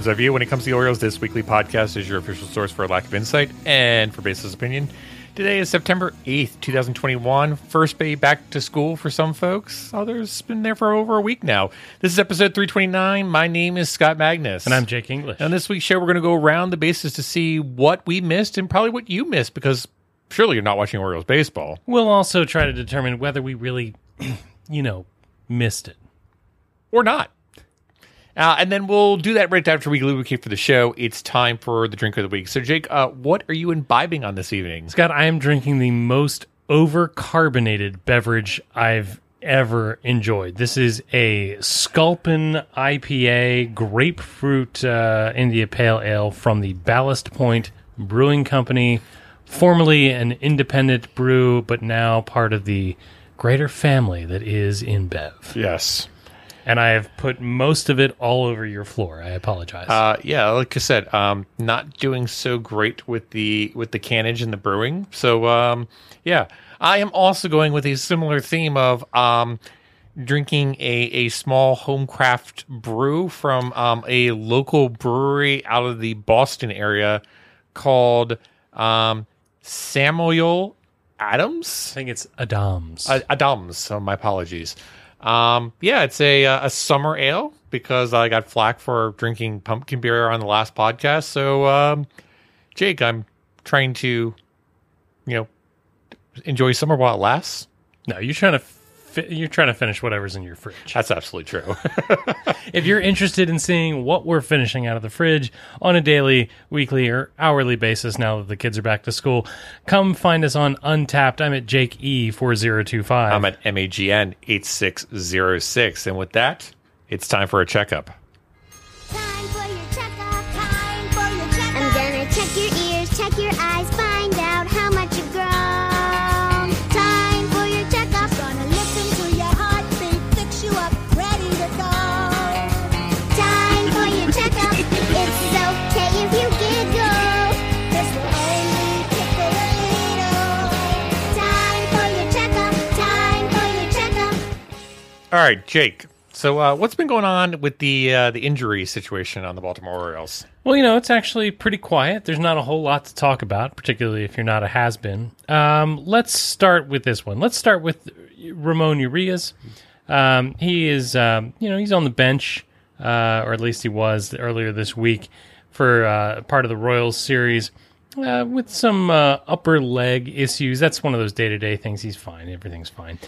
Bird's Eye View. When it comes to the Orioles, this weekly podcast is your official source for a lack of insight and for baseless opinion. Today is September 8th, 2021. First day back to school for some folks. Others been there for over a week now. This is episode 329. My name is Scott Magnus. And I'm Jake English. On this week's show, we're going to go around the bases to see what we missed and probably what you missed because surely you're not watching Orioles baseball. We'll also try to determine whether we really, you know, missed it. or not. Uh, and then we'll do that right after we lubricate for the show. It's time for the drink of the week. So, Jake, uh, what are you imbibing on this evening? Scott, I am drinking the most overcarbonated beverage I've ever enjoyed. This is a Sculpin IPA grapefruit uh, India Pale Ale from the Ballast Point Brewing Company, formerly an independent brew, but now part of the greater family that is InBev. Yes. And I have put most of it all over your floor. I apologize. Uh, yeah, like I said, um, not doing so great with the with the cannage and the brewing. So, um, yeah, I am also going with a similar theme of um, drinking a, a small home craft brew from um, a local brewery out of the Boston area called um, Samuel Adams. I think it's Adams. Adams. So my apologies. Um, yeah, it's a uh, a summer ale because I got flack for drinking pumpkin beer on the last podcast. So, um, Jake, I'm trying to, you know, enjoy summer while it lasts. no, you're trying to fi- you're trying to finish whatever's in your fridge. That's absolutely true. if you're interested in seeing what we're finishing out of the fridge on a daily, weekly, or hourly basis now that the kids are back to school, come find us on Untappd. I'm at Jake E four zero two five. I'm at MAGN eight six zero six, and with that, it's time for a checkup. All right, Jake. So, uh, what's been going on with the uh, the injury situation on the Baltimore Orioles? Well, you know, it's actually pretty quiet. There's not a whole lot to talk about, particularly if you're not a has been. Um, let's start with this one. Let's start with Ramon Urias. Um, he is, um, you know, he's on the bench, uh, or at least he was earlier this week for uh, part of the Royals series uh, with some uh, upper leg issues. That's one of those day to day things. He's fine. Everything's fine.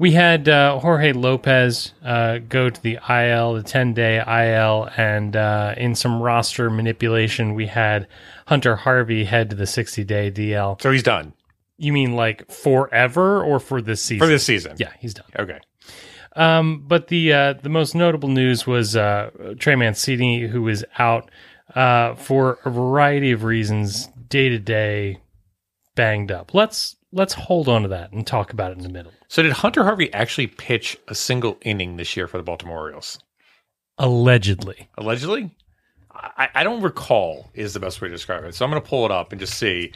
We had uh, Jorge Lopez uh, go to the IL, the 10 day IL, and uh, in some roster manipulation, we had Hunter Harvey head to the 60 day DL. So he's done You mean like forever or for this season? for this season. Yeah, he's done. Okay. Um, but the uh, the most notable news was uh, Trey Mancini, who was out uh, for a variety of reasons, day to day, banged up. Let's let's hold on to that and talk about it in the middle. So did Hunter Harvey actually pitch a single inning this year for the Baltimore Orioles? Allegedly, Allegedly? I, I don't recall is the best way to describe it. So I'm going to pull it up and just see.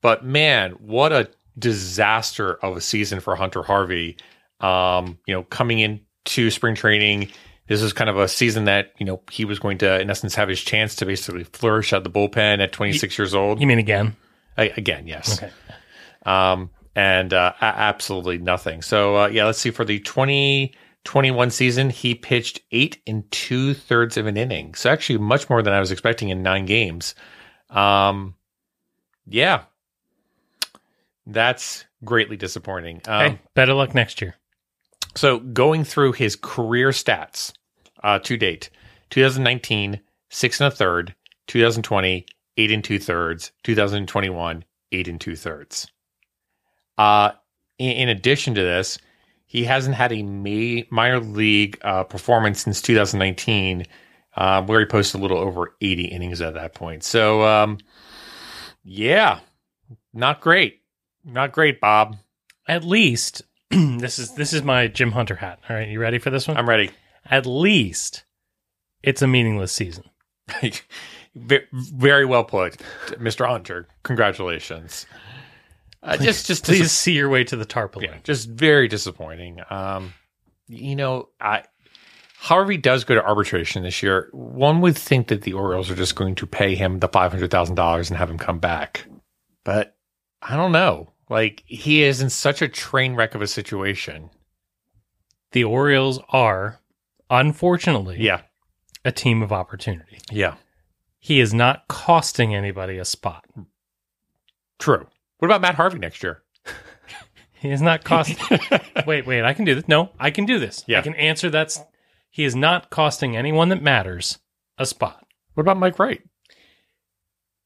But man, what a disaster of a season for Hunter Harvey. Um, you know, coming into spring training, this is kind of a season that, you know, he was going to, in essence, have his chance to basically flourish at the bullpen at 26 years old. you mean again? I, again, yes. Okay. Um, and uh, absolutely nothing. So uh, yeah, let's see. For the 2021 season, he pitched eight and two thirds of an inning. So actually, much more than I was expecting in nine games. Um, yeah, that's greatly disappointing. Um, Hey, better luck next year. so going through his career stats uh, to date, 2019, six and a third, 2020, eight and two thirds, 2021, eight and two thirds. Uh, in, in addition to this, he hasn't had a ma- minor league uh, performance since 2019, uh, where he posted a little over 80 innings at that point. So, um, yeah, not great. Not great, Bob. At least this is this is my Jim Hunter hat. All right, you ready for this one? I'm ready. At least it's a meaningless season. Very well put, Mr. Hunter. Congratulations. Uh, just, just, Please see your way to the tarpaulin. yeah, just very disappointing. Um, you know, I, Harvey does go to arbitration this year. One would think that the Orioles are just going to pay him the five hundred thousand dollars and have him come back, but I don't know. Like he is in such a train wreck of a situation. The Orioles are, unfortunately, Yeah, a team of opportunity. yeah, He is not costing anybody a spot. true. What about Matt Harvey next year? He is not cost. wait, wait. I can do this. No, I can do this. Yeah. I can answer that. He is not costing anyone that matters a spot. What about Mike Wright?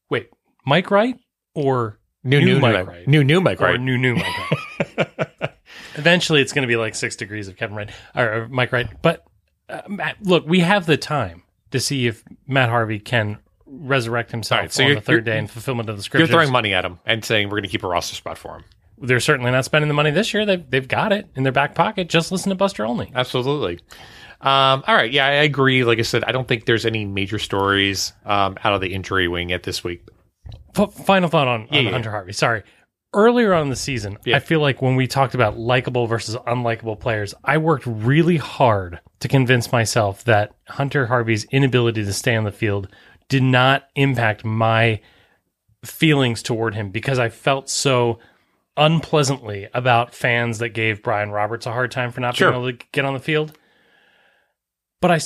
Wait, Mike Wright or New, New new, Mike Mike Wright. New, new Mike or Wright. new new Mike Wright? Eventually, it's going to be like six degrees of Kevin Wright or, or Mike Wright. But uh, Matt, look, we have the time to see if Matt Harvey can resurrect himself right, so on the third day in fulfillment of the You're throwing money at him and saying we're going to keep a roster spot for him. They're certainly not spending the money this year. They've they've got it in their back pocket. Just listen to Buster Olney. Absolutely. Um, all right. Yeah, I agree. Like I said, I don't think there's any major stories um, out of the injury wing yet this week. F- final thought on, on yeah. Hunter Harvey. Sorry. Earlier on in the season, Yeah. I feel like when we talked about likable versus unlikable players, I worked really hard to convince myself that Hunter Harvey's inability to stay on the field did not impact my feelings toward him because I felt so unpleasantly about fans that gave Brian Roberts a hard time for not Sure. being able to get on the field. But I,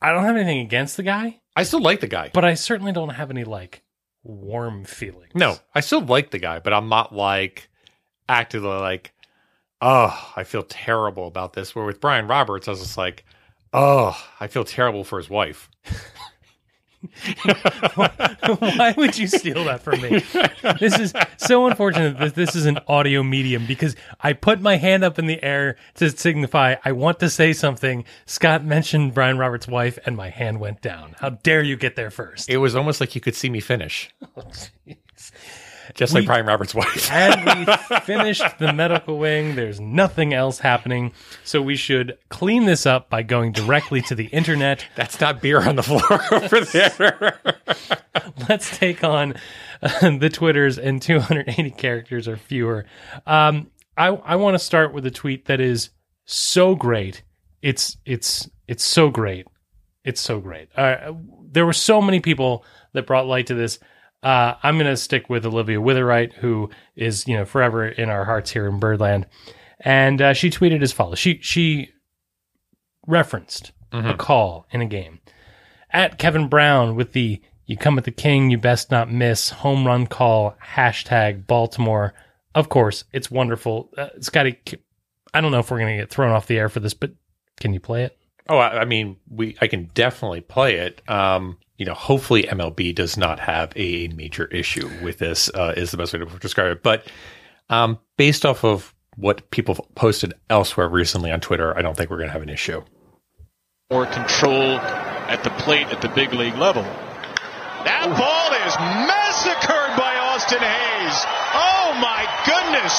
I don't have anything against the guy, I still like the guy. but I certainly don't have any like warm feelings. No, I still like the guy, but I'm not like actively like, oh, I feel terrible about this. Where with Brian Roberts, I was just like, oh, I feel terrible for his wife. Why would you steal that from me? This is so unfortunate that this is an audio medium because I put my hand up in the air to signify I want to say something. Scott mentioned Brian Roberts' wife, and my hand went down. How dare you get there first? It was almost like you could see me finish, oh, just like We- Brian Roberts' wife. And we finished the medical wing. There's nothing else happening. So we should clean this up by going directly to the internet. That's not beer on the floor over there. let's take on uh, the Twitters and 280 characters or fewer. Um, I I want to start with a tweet that is so great. It's it's it's so great. It's so great. Uh, there were so many people that brought light to this. Uh, I'm going to stick with Olivia Witherite, who is you know forever in our hearts here in Birdland, and uh, she tweeted as follows. She she referenced a call in a game at Kevin Brown with the "You come at the king, you best not miss" home run call hashtag Baltimore. Of course, it's wonderful. Uh, Scotty, I don't know if we're going to get thrown off the air for this, but can you play it? Oh, I, I mean, we I can definitely play it. Um, you know, hopefully MLB does not have a major issue with this. Uh, is the best way to describe it. But um, based off of what people posted elsewhere recently on Twitter, I don't think we're going to have an issue. more control at the plate at the big league level. That ball is massacred by Austin Hays. Oh my goodness.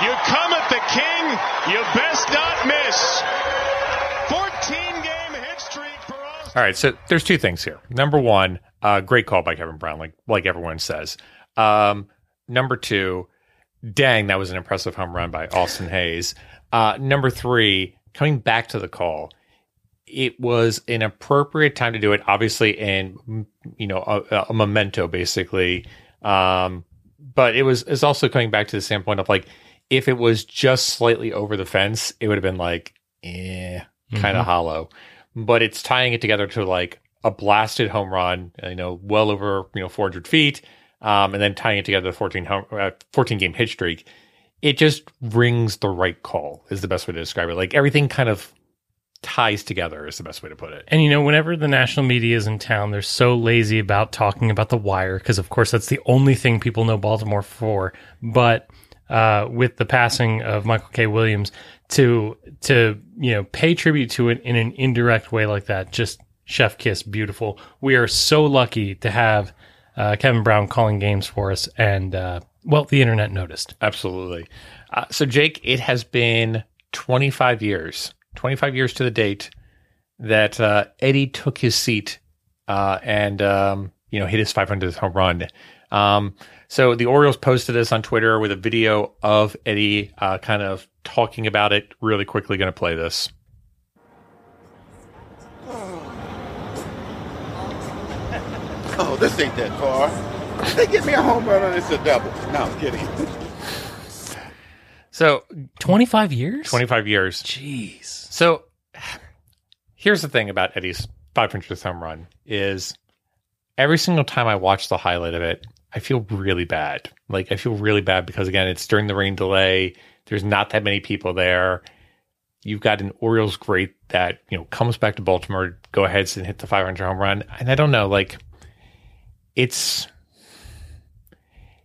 You come at the king, you best not miss. 14 All right, so there's two things here. Number one, uh, great call by Kevin Brown, like like everyone says. Um, number two, dang, that was an impressive home run by Austin Hays. Uh, number three, coming back to the call, it was an appropriate time to do it. Obviously, and mm, you know, a, a memento, basically. Um, but it was it's also coming back to the standpoint of like, if it was just slightly over the fence, it would have been like, eh, kind of hollow. But it's tying it together to like a blasted home run, you know, well over you know 400 feet, um, and then tying it together to 14 home, uh, 14 game hit streak. It just rings the right call is the best way to describe it. Like everything kind of ties together is the best way to put it. And you know, whenever the national media is in town, they're so lazy about talking about the wire because, of course, that's the only thing people know Baltimore for. But uh, with the passing of Michael K. Williams, to to you know pay tribute to it in an indirect way like that, just chef kiss, beautiful. We are so lucky to have uh, Kevin Brown calling games for us, and uh, Well, the internet noticed. Absolutely. Uh, so, Jake, it has been 25 years, 25 years to the date that uh, Eddie took his seat uh, and um, you know hit his 500th home run. Um, so the Orioles posted this on Twitter with a video of Eddie uh, kind of talking about it. Really quickly, going to play this. Oh, this ain't that far. They get me a home run and it's a double. No, I'm kidding. So 25 years? 25 years. Jeez. So here's the thing about Eddie's 500th home run is every single time I watch the highlight of it, I feel really bad. Like I feel really bad because again, it's during the rain delay. There's not that many people there. You've got an Orioles great that you know comes back to Baltimore, go ahead and hit the 500 home run, and I don't know, like it's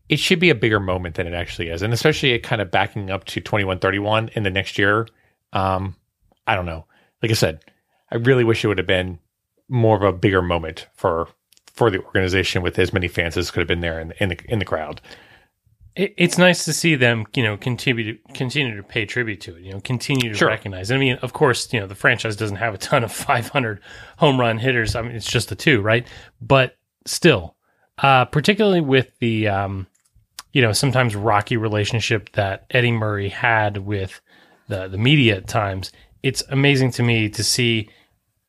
it should be a bigger moment than it actually is, and especially it kind of backing up to 21-31 in the next year. Um, I don't know. Like I said, I really wish it would have been more of a bigger moment for for the organization with as many fans as could have been there in, in the in the crowd. It, it's nice to see them, you know, continue to continue to pay tribute to it. You know, continue to Sure. recognize. I mean, of course, you know, the franchise doesn't have a ton of 500 home run hitters. I mean, it's just the two, right? But still, uh, particularly with the, um, you know, sometimes rocky relationship that Eddie Murray had with the the media at times, it's amazing to me to see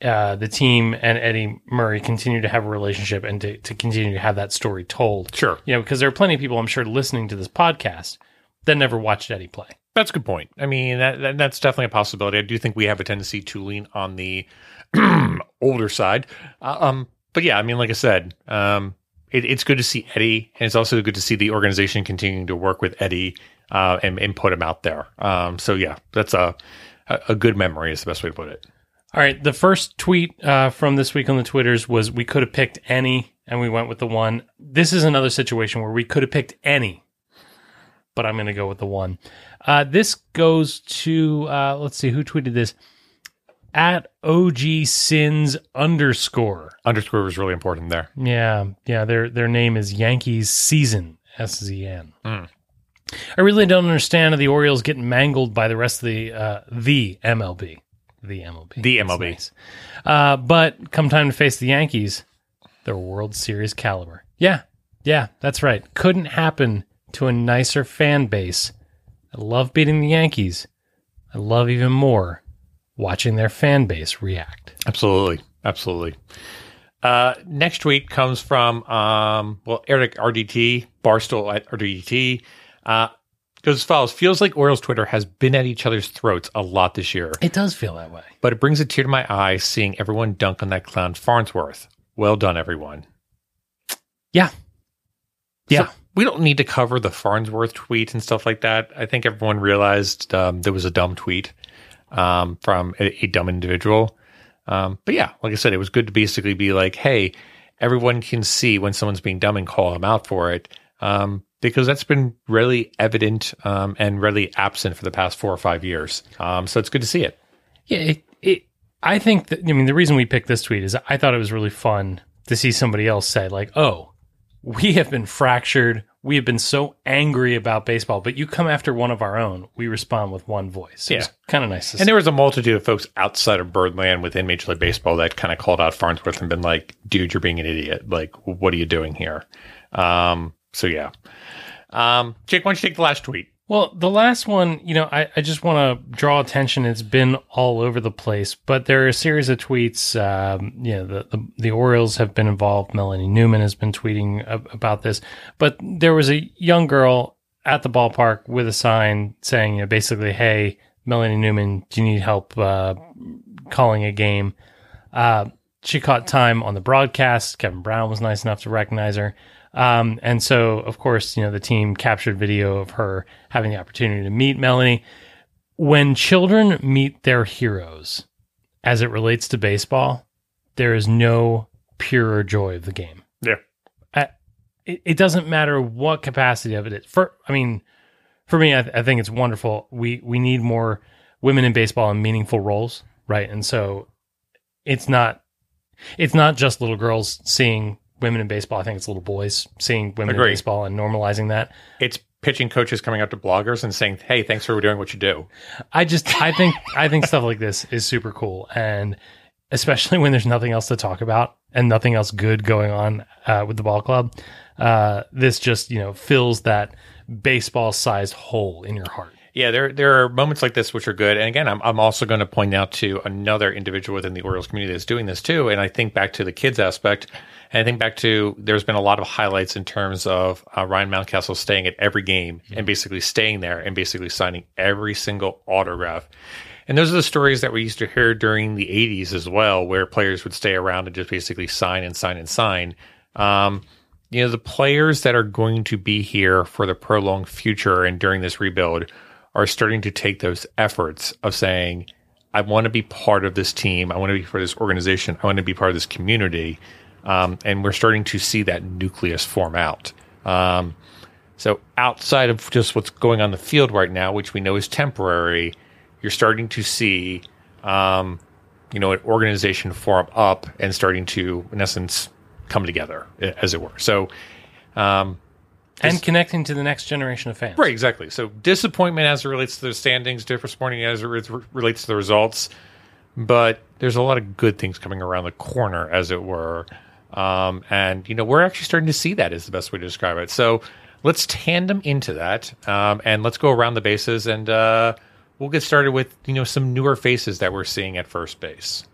uh, the team and Eddie Murray continue to have a relationship and to, to continue to have that story told. Sure. You know, because there are plenty of people I'm sure listening to this podcast that never watched Eddie play. That's a good point. I mean, that, that that's definitely a possibility. I do think we have a tendency to lean on the older side. Uh, um, but yeah, I mean, like I said, um, it, it's good to see Eddie, and it's also good to see the organization continuing to work with Eddie uh, and, and put him out there. Um, so yeah, that's a a a good memory is the best way to put it. All right. The first tweet uh, from this week on the Twitters was we could have picked any and we went with the one. This is another situation where we could have picked any, but I'm going to go with the one. Uh, this goes to, uh, let's see, who tweeted this? At OG Sins underscore. Underscore was really important there. Yeah, yeah. Their their name is Yankees Season S Z N. I really don't understand how the Orioles get mangled by the rest of the uh, the MLB, the MLB, The MLB. nice. Uh, but come time to face the Yankees, they're World Series caliber. Yeah, yeah, that's right. Couldn't happen to a nicer fan base. I love beating the Yankees. I love even more watching their fan base react. Absolutely. Absolutely. Uh, next tweet comes from, um, well, Eric RDT, Barstool at RDT. Uh, goes as follows Feels like Orioles Twitter has been at each other's throats a lot this year, It does feel that way. but it brings a tear to my eye seeing everyone dunk on that clown Farnsworth. Well done, everyone. Yeah. Yeah. So we don't need to cover the Farnsworth tweet and stuff like that. I think everyone realized um, there was a dumb tweet um, from a, a dumb individual. Um, but yeah, like I said, it was good to basically be like, hey, everyone can see when someone's being dumb and call them out for it. Um, because that's been really evident um, and really absent for the past four or five years. Um, so it's good to see it. Yeah, it, it, I think that, I mean, the reason we picked this tweet is I thought it was really fun to see somebody else say, like, oh, we have been fractured. We have been so angry about baseball, but you come after one of our own. We respond with one voice. It Yeah. kind of nice to see. And there was a multitude of folks outside of Birdland within Major League Baseball that kind of called out Farnsworth and been like, dude, you're being an idiot. Like, what are you doing here? Um, so yeah. Um, Jake, why don't you take the last tweet? Well, the last one, you know, I, I just want to draw attention. It's been all over the place, but there are a series of tweets. Um, you know, the, the the Orioles have been involved. Melanie Newman has been tweeting ab- about this, but there was a young girl at the ballpark with a sign saying, you know, basically, "Hey, Melanie Newman, do you need help uh, calling a game?" Uh, she caught time on the broadcast. Kevin Brown was nice enough to recognize her. Um, and so, of course, you know, the team captured video of her having the opportunity to meet Melanie. When children meet their heroes as it relates to baseball, there is no purer joy of the game. Yeah. I, it, it doesn't matter what capacity of it is. For, I mean, for me, I, I think it's wonderful. We, we need more women in baseball in meaningful roles, right? And so it's not, it's not just little girls seeing women in baseball. I think it's little boys seeing women Agreed. in baseball and normalizing that. It's pitching coaches coming out to bloggers and saying, "Hey, thanks for doing what you do." I just I think I think stuff like this is super cool, and especially when there's nothing else to talk about and nothing else good going on uh, with the ball club. Uh, this just you know fills that baseball sized hole in your heart. Yeah, there there are moments like this which are good. And again, I'm I'm also going to point out to another individual within the Orioles community that's doing this too. And I think back to the kids aspect, and I think back to there's been a lot of highlights in terms of uh, Ryan Mountcastle staying at every game and basically staying there and basically signing every single autograph. And those are the stories that we used to hear during the 80s as well, where players would stay around and just basically sign and sign and sign. Um, you know, the players that are going to be here for the prolonged future and during this rebuild are starting to take those efforts of saying, I want to be part of this team. I want to be part of this organization. I want to be part of this community. Um, and we're starting to see that nucleus form out. Um, so outside of just what's going on the field right now, which we know is temporary, you're starting to see, um, you know, an organization form up and starting to, in essence, come together, as it were. So, um, and connecting to the next generation of fans. Right, exactly. So disappointment as it relates to the standings, disappointing as it re- relates to the results, but there's a lot of good things coming around the corner, as it were. Um, and you know, we're actually starting to see that is the best way to describe it. So let's tandem into that, um, and let's go around the bases, and uh, we'll get started with you know some newer faces that we're seeing at first base.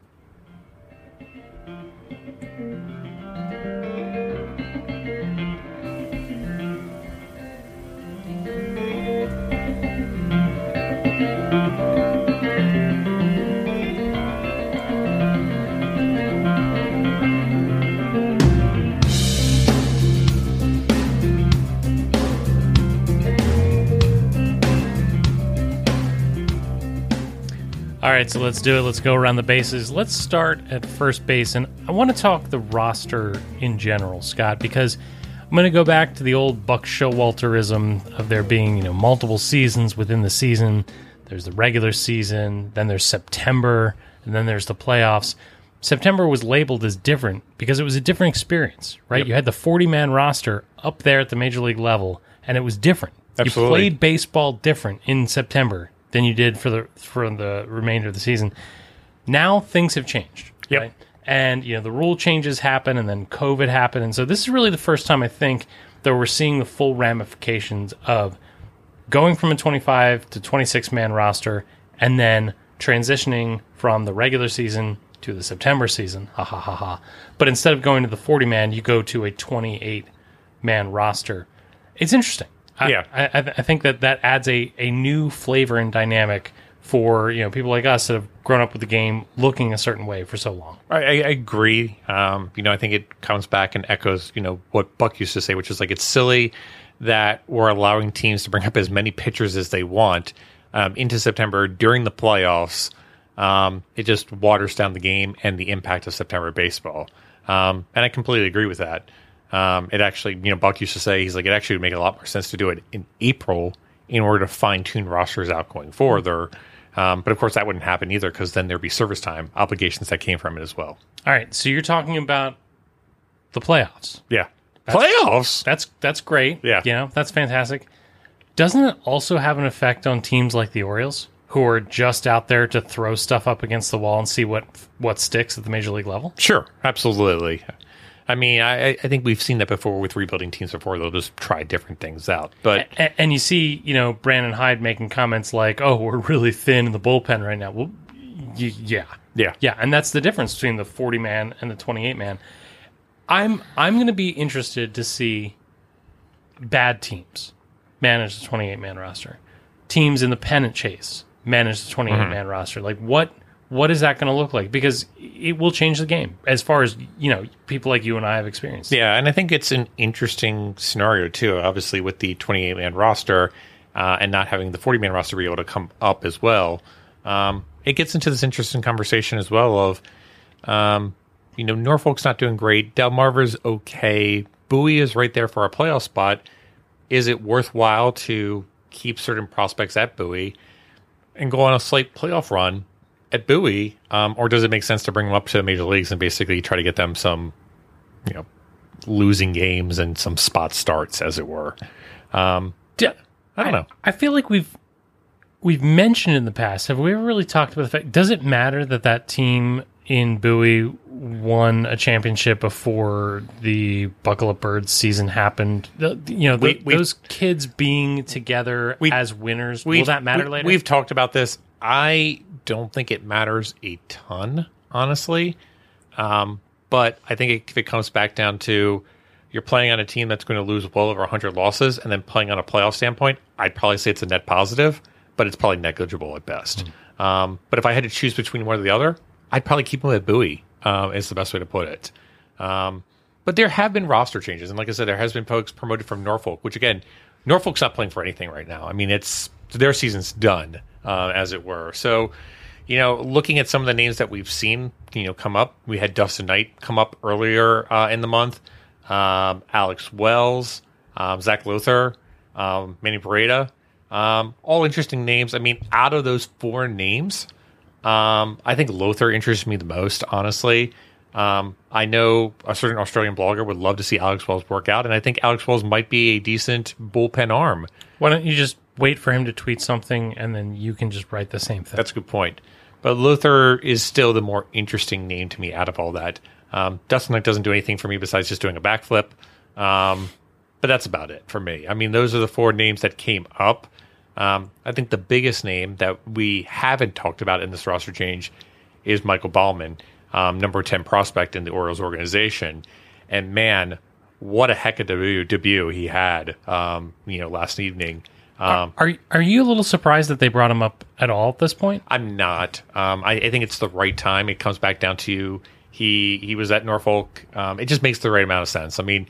All right, so let's do it. Let's go around the bases. Let's start at first base, and I want to talk the roster in general, Scott, because I'm going to go back to the old Buck Showalterism of there being you know multiple seasons within the season. There's the regular season, then there's September, and then there's the playoffs. September was labeled as different because it was a different experience, right? You had the 40 man roster up there at the major league level, and it was different. Absolutely. You played baseball different in September than you did for the for the remainder of the season. Now things have changed, Yep. right? And you know the rule changes happen, and then COVID happened, and so this is really the first time I think that we're seeing the full ramifications of going from a 25 to 26 man roster and then transitioning from the regular season to the September season. Ha ha ha ha. But instead of going to the 40 man, you go to a 28 man roster. It's interesting. I, Yeah. I, I I think that that adds a, a new flavor and dynamic for you know people like us that have grown up with the game looking a certain way for so long. I, I agree. Um, you know, I think it comes back and echoes, you know, what Buck used to say, which is like it's silly that we're allowing teams to bring up as many pitchers as they want um, into September during the playoffs. Um, it just waters down the game and the impact of September baseball. Um, and I completely agree with that. Um, it actually, you know, Buck used to say he's like it actually would make a lot more sense to do it in April in order to fine tune rosters out going further. Um, but of course, that wouldn't happen either because then there'd be service time obligations that came from it as well. All right, so you're talking about the playoffs. Yeah. Playoffs. That's that's great. Yeah. You know, that's fantastic. Doesn't it also have an effect on teams like the Orioles, who are just out there to throw stuff up against the wall and see what what sticks at the major league level? Sure. Absolutely. I mean, I, I think we've seen that before with rebuilding teams before. They'll just try different things out. But And, and you see, you know, Brandon Hyde making comments like, "Oh, we're really thin in the bullpen right now." Well, y- yeah, yeah. yeah, and that's the difference between the forty man and the twenty eight man. I'm I'm going to be interested to see bad teams manage the 28 man roster. Teams in the pennant chase manage the 28 man mm-hmm. roster. Like what what is that going to look like? Because it will change the game as far as you know people like you and I have experienced. Yeah, and I think it's an interesting scenario too. Obviously, with the 28 man roster uh, and not having the 40 man roster be able to come up as well, um, it gets into this interesting conversation as well of, um, you know, Norfolk's not doing great. Delmarva's okay. Bowie is right there for a playoff spot. Is it worthwhile to keep certain prospects at Bowie and go on a slight playoff run at Bowie, um, or does it make sense to bring them up to the major leagues and basically try to get them some, you know, losing games and some spot starts, as it were. Um, Yeah, I don't know. I feel like we've we've mentioned in the past. Have we ever really talked about the fact? Does it matter that that team in Bowie won a championship before the Buckle Up Birds season happened? The- you know, the, We- those kids being together as winners. Will that matter we- later? We've talked about this. I don't think it matters a ton, honestly. Um, but I think it, if it comes back down to you're playing on a team that's going to lose well over 100 losses and then playing on a playoff standpoint, I'd probably say it's a net positive, but it's probably negligible at best. Um, but if I had to choose between one or the other, I'd probably keep him at Bowie, um, is the best way to put it. Um, but there have been roster changes, and like I said, there has been folks promoted from Norfolk, which again, Norfolk's not playing for anything right now. I mean, it's their season's done, uh, as it were. So, you know, looking at some of the names that we've seen, you know, come up, we had Dusten Knight come up earlier uh, in the month, um, Alex Wells, um, Zac Lowther, um, Manny Barreda, um, all interesting names. I mean, out of those four names, um, I think Lowther interests me the most, honestly. Um, I know a certain Australian blogger would love to see Alex Wells work out, and I think Alex Wells might be a decent bullpen arm. Why don't you just wait for him to tweet something and then you can just write the same thing? That's a good point. But Lowther is still the more interesting name to me out of all that. Um, Dusten Knight doesn't do anything for me besides just doing a backflip. Um, but that's about it for me. I mean, those are the four names that came up. Um, I think the biggest name that we haven't talked about in this roster change is Michael Baumann, um, number 10 prospect in the Orioles organization. And man, what a heck of a debut, debut he had, um, you know, last evening. Um, Are are you a little surprised that they brought him up at all at this point? I'm not. Um, I, I think it's the right time. It comes back down to he he was at Norfolk. Um, it just makes the right amount of sense. I mean,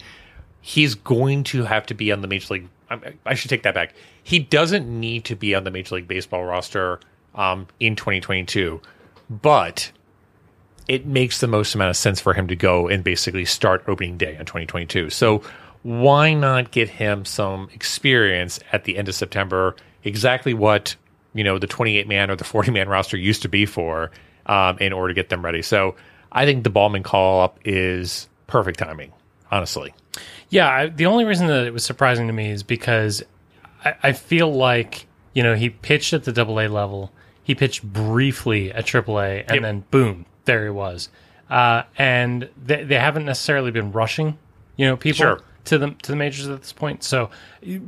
he's going to have to be on the major league. I, I should take that back. He doesn't need to be on the major league baseball roster um, in 2022, but it makes the most amount of sense for him to go and basically start opening day in 2022. So why not get him some experience at the end of September? Exactly what you know the 28 man or the 40 man roster used to be for um, in order to get them ready. So I think the Baumann call up is perfect timing. Honestly, Yeah, I, the only reason that it was surprising to me is because I, I feel like you know he pitched at the Double A level, he pitched briefly at Triple A, and Yep. then boom, there he was. Uh, and they, they haven't necessarily been rushing, you know, people Sure. To the to the majors at this point. So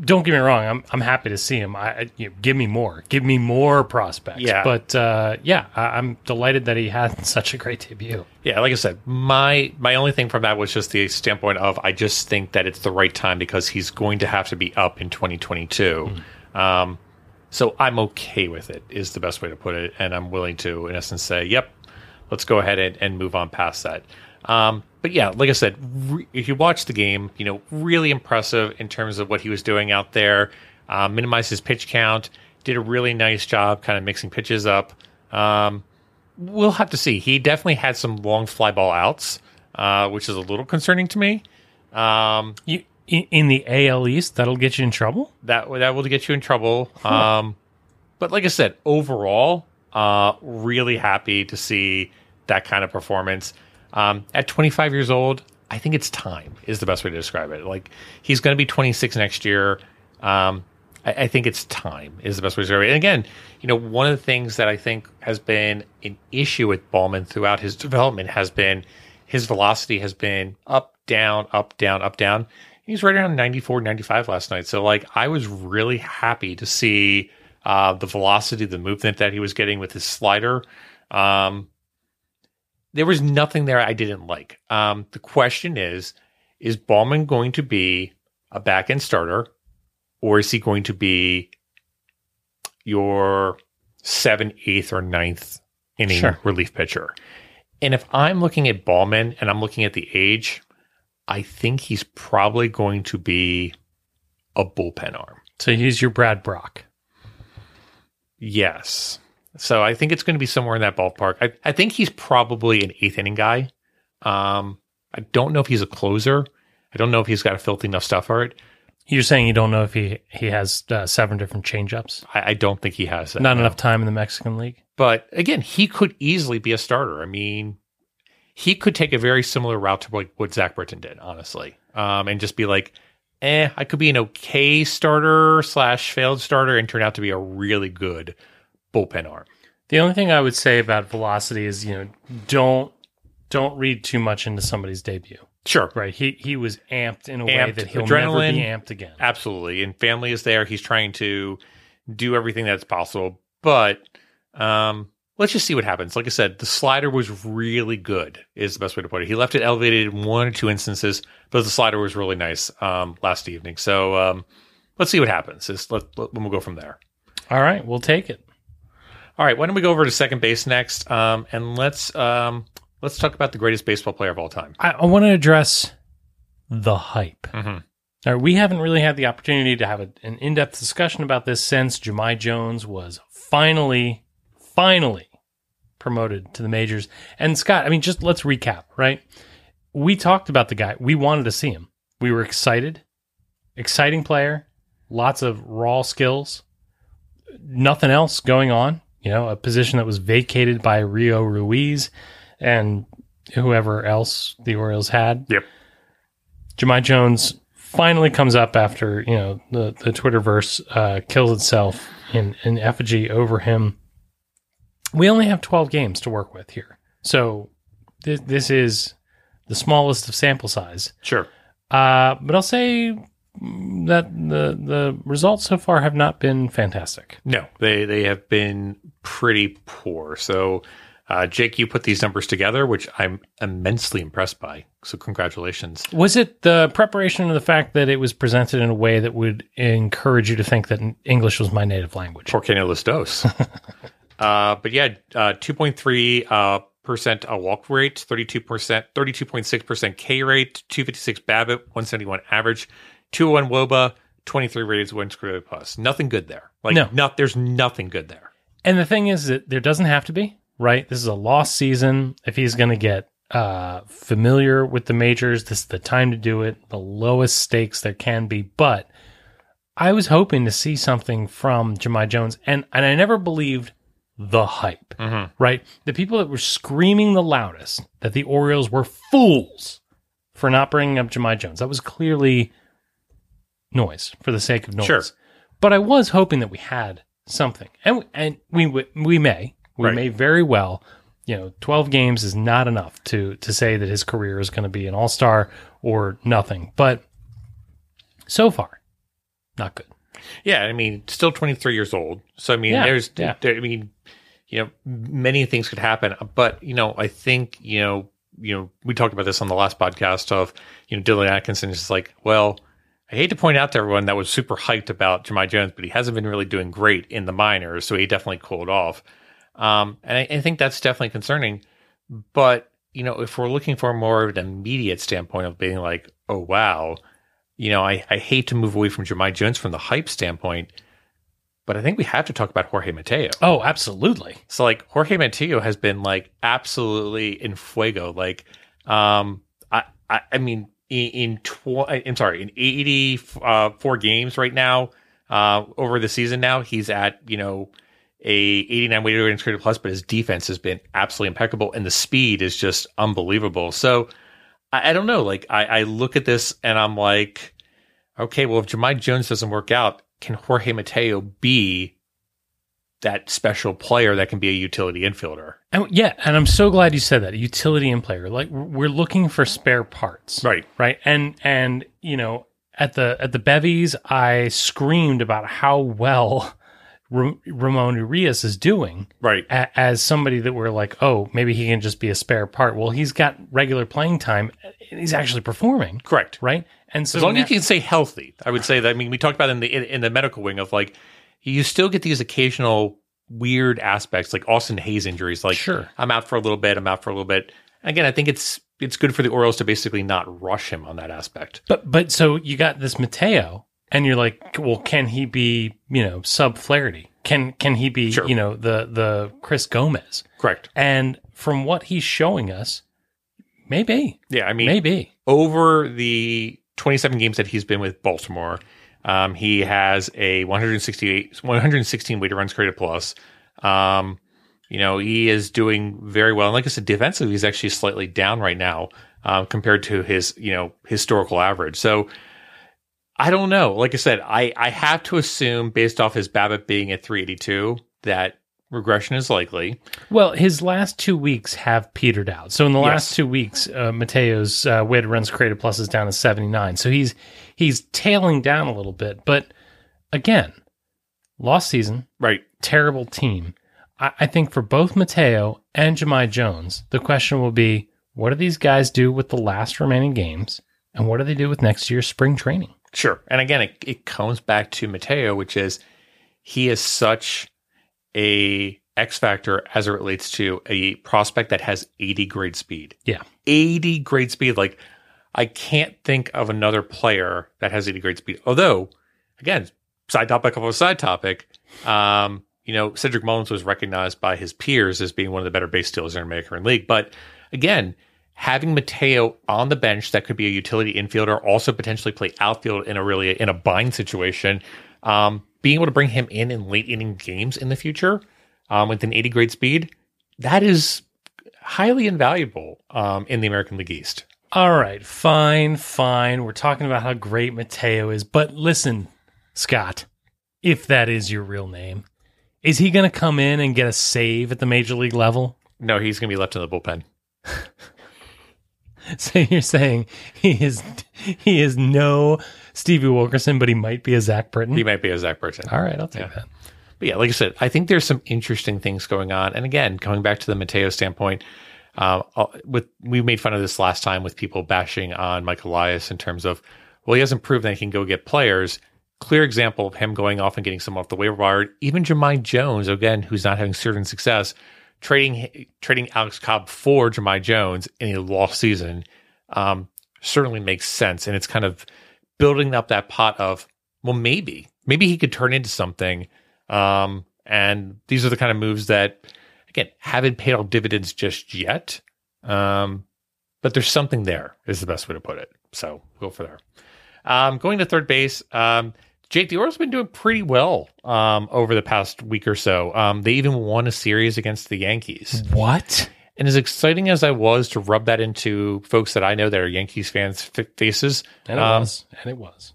don't get me wrong, I'm I'm happy to see him. I, you know, give me more, give me more prospects. Yeah. but uh, yeah, I, I'm delighted that he had such a great debut. yeah. Like I said, my my only thing from that was just the standpoint of I just think that it's the right time because he's going to have to be up in 2022. Um, so I'm okay with it. Is the best way to put it, and I'm willing to, in essence, say, "Yep, let's go ahead and, and move on past that." Um, but yeah, like I said, re- if you watch the game, you know, really impressive in terms of what he was doing out there. Uh, minimized his pitch count, did a really nice job, kind of mixing pitches up. Um, we'll have to see. He definitely had some long fly ball outs, uh, which is a little concerning to me. Um, You in, in the AL East, that'll get you in trouble. that that will get you in trouble. Um, but like I said, overall, uh, really happy to see that kind of performance. Um, at 25 years old, I think it's time is the best way to describe it. Like he's going to be 26 next year. Um, I, I think it's time is the best way to describe it. And again, you know, one of the things that I think has been an issue with Baumann throughout his development has been his velocity has been up, down, up, down, up, down. He's right around 94, 95 last night. So, like, I was really happy to see uh, the velocity, the movement that he was getting with his slider. Um, there was nothing there I didn't like. Um, the question is is Baumann going to be a back end starter or is he going to be your seventh, eighth, or ninth inning Sure. relief pitcher? And if I'm looking at Baumann and I'm looking at the age, I think he's probably going to be a bullpen arm. So he's your Brad Brach. Yes. So I think it's going to be somewhere in that ballpark. I, I think he's probably an eighth inning guy. Um, I don't know if he's a closer. I don't know if he's got a filthy enough stuff for it. You're saying you don't know if he he has uh, seven different changeups. I, I don't think he has that. Not no. enough time in the Mexican League. But again, he could easily be a starter. I mean, he could take a very similar route to like what Zack Britton did, honestly, um, and just be like, eh, I could be an okay starter slash failed starter and turn out to be a really good bullpen arm. The only thing I would say about velocity is, you know, don't don't read too much into somebody's debut. Sure, Right. He he was amped in a way Amped, that he'll never be amped again. absolutely. And family is there. He's trying to do everything that's possible, but um, let's just see what happens. Like I said, the slider was really good. Is the best way to put it. He left it elevated in one or two instances, but the slider was really nice um, last evening. So um, let's see what happens. Just let, let, we'll go from there. All right, we'll take it. All right, why don't we go over to second base next, um, and let's um, let's talk about the greatest baseball player of all time. I, I want to address the hype. Mhm. All right, we haven't really had the opportunity to have a, an in depth discussion about this since Jahmai Jones was finally, finally promoted to the majors. And Scott, I mean, just let's recap, right? We talked about the guy. We wanted to see him. We were excited. Exciting player, lots of raw skills, nothing else going on. You know, a position that was vacated by Rio Ruiz and whoever else the Orioles had. Yep. Jahmai Jones finally comes up after you know the the Twitterverse uh, kills itself in in effigy over him. We only have twelve games to work with here, so this this is the smallest of sample size. Sure. Uh, but I'll say that the the results so far have not been fantastic. No, they they have been pretty poor. So, uh, Jake, you put these numbers together, which I'm immensely impressed by. So, congratulations. Was it the preparation of the fact that it was presented in a way that would encourage you to think that English was my native language? Por que no los dos? uh, but yeah, uh, 2.3 uh, percent uh, walk rate, 32 percent, 32.6 percent K rate, 256 BABIP, 171 average, 201 WOBA, 23 rated one squared plus. Nothing good there. Like No. no, there's nothing good there. And the thing is that there doesn't have to be, right? This is a lost season. If he's going to get uh, familiar with the majors, this is the time to do it. The lowest stakes there can be. But I was hoping to see something from Jahmai Jones, and, and I never believed the hype, right? The people that were screaming the loudest that the Orioles were fools for not bringing up Jahmai Jones. That was clearly noise for the sake of noise. Sure. But I was hoping that we had something, and and we we, we may we Right. may very well. You know, twelve games is not enough to to say that his career is going to be an all star or nothing. But so far, not good. Yeah, I mean, still 23 years old. So I mean, Yeah, there's, yeah. there, I mean, you know, many things could happen. But you know, I think you know, you know, we talked about this on the last podcast of you know, Dylan Atkinson is just like, well, I hate to point out to everyone that was super hyped about Jahmai Jones, but he hasn't been really doing great in the minors, so he definitely cooled off. Um, and I, I think that's definitely concerning. But you know, if we're looking for more of an immediate standpoint of being like, oh wow, you know, I, I hate to move away from Jahmai Jones from the hype standpoint, but I think we have to talk about Jorge Mateo. Oh, absolutely. So like Jorge Mateo has been like absolutely in fuego. Like, um, I, I, I mean, in, in tw- I'm sorry, in 84 games right now, uh, over the season now, he's at, you know, a 89 weighted rating created plus, but his defense has been absolutely impeccable and the speed is just unbelievable. So I, I don't know. Like I, I look at this and I'm like, okay, well, if Jahmai Jones doesn't work out, can Jorge Mateo be that special player that can be a utility infielder? And yeah, and I'm so glad you said that. Utility and player. Like we're looking for spare parts. Right. Right. And and you know, at the at the bevies, I screamed about how well Ra- Ramon Urias is doing Right. a- as somebody that we're like, oh, maybe he can just be a spare part. Well, he's got regular playing time and he's actually performing. Correct. Right. And so As long as you can stay healthy, I would say that. I mean, we talked about in the in, in the medical wing of like you still get these occasional weird aspects, like Austin Hays injuries. Like, Sure. I'm out for a little bit. I'm out for a little bit. Again, I think it's it's good for the Orioles to basically not rush him on that aspect. But but so you got this Mateo, and you're like, well, can he be you know sub Flaherty? Can can he be Sure. you know the the Chris Gomez? Correct. And from what he's showing us, maybe Yeah, I mean, maybe over the 27 games that he's been with Baltimore, um, he has a 168, 116 weighted runs created plus. Um, You know, he is doing very well. And like I said, defensively, he's actually slightly down right now um, compared to his, you know, historical average. So I don't know. Like I said, I, I have to assume based off his BABIP being at 382 that regression is likely. Well, his last two weeks have petered out. So in the last two weeks, uh, Mateo's uh, weighted runs created plus is down to 79. So he's he's tailing down a little bit. But again, lost season, Right. terrible team. I, I think for both Mateo and Jahmai Jones, the question will be what do these guys do with the last remaining games? And what do they do with next year's spring training? Sure. And again, it, it comes back to Mateo, which is he is such a X factor as it relates to a prospect that has 80 grade speed. Yeah. 80 grade speed. Like I can't think of another player that has 80 great speed. Although, again, side topic of a side topic, um, you know, Cedric Mullins was recognized by his peers as being one of the better base stealers in the American League. But again, having Mateo on the bench that could be a utility infielder, also potentially play outfield in a really in a bind situation, um, being able to bring him in in late inning games in the future um, with an 80 grade speed, that is highly invaluable um, in the American League East. All right, fine, fine. We're talking about how great Mateo is, but listen, Scott, if that is your real name, is he going to come in and get a save at the major league level? No, he's going to be left in the bullpen. So you're saying he is he is no Stevie Wilkerson, but he might be a Zack Britton. He might be a Zach Burton. All right, I'll take Yeah. that. But yeah, like I said, I think there's some interesting things going on. And again, coming back to the Mateo standpoint, um, uh, with we made fun of this last time with people bashing on Mike Elias in terms of, well, he hasn't proven that he can go get players. Clear example of him going off and getting some off the waiver wire. Even Jahmai Jones, again, who's not having certain success, trading trading Alex Cobb for Jahmai Jones in a lost season um, certainly makes sense. And it's kind of building up that pot of, well, maybe, maybe he could turn into something. Um, and these are the kind of moves that, again, haven't paid off dividends just yet. Um, but there's something there, is the best way to put it. So go for there. Um, going to third base, um, Jake, have been doing pretty well um, over the past week or so. Um, they even won a series against the Yankees. What? And as exciting as I was to rub that into folks that I know that are Yankees fans' f- faces, And it um, was. And it was.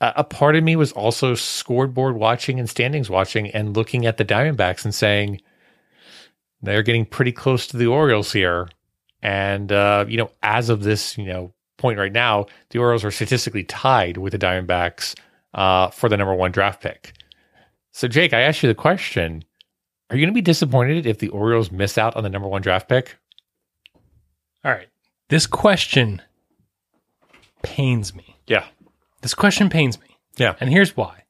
a, a part of me was also scoreboard watching and standings watching and looking at the Diamondbacks and saying they're getting pretty close to the Orioles here. And uh, you know, as of this you know point right now, the Orioles are statistically tied with the Diamondbacks uh, for the number one draft pick. So, Jake, I asked you the question: Are you going to be disappointed if the Orioles miss out on the number one draft pick? All right. This question pains me. Yeah, This question pains me. yeah. And here's why.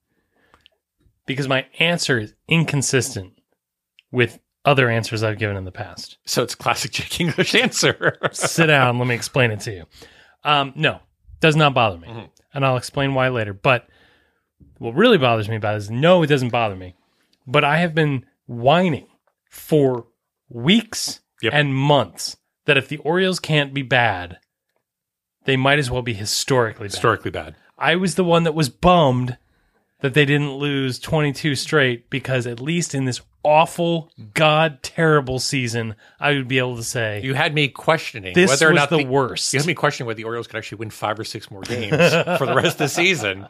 Because my answer is inconsistent with other answers I've given in the past. So it's classic Jake English answer. Sit down. Let me explain it to you. Um, no, does not bother me. Mhm. And I'll explain why later. But what really bothers me about it is no, it doesn't bother me. But I have been whining for weeks Yep. and months that if the Orioles can't be bad, they might as well be historically bad. Historically bad. I was the one that was bummed that they didn't lose 22 straight because at least in this awful, god terrible season, I would be able to say You had me questioning this whether or was not the, worst. You had me questioning whether the Orioles could actually win five or six more games for the rest of the season.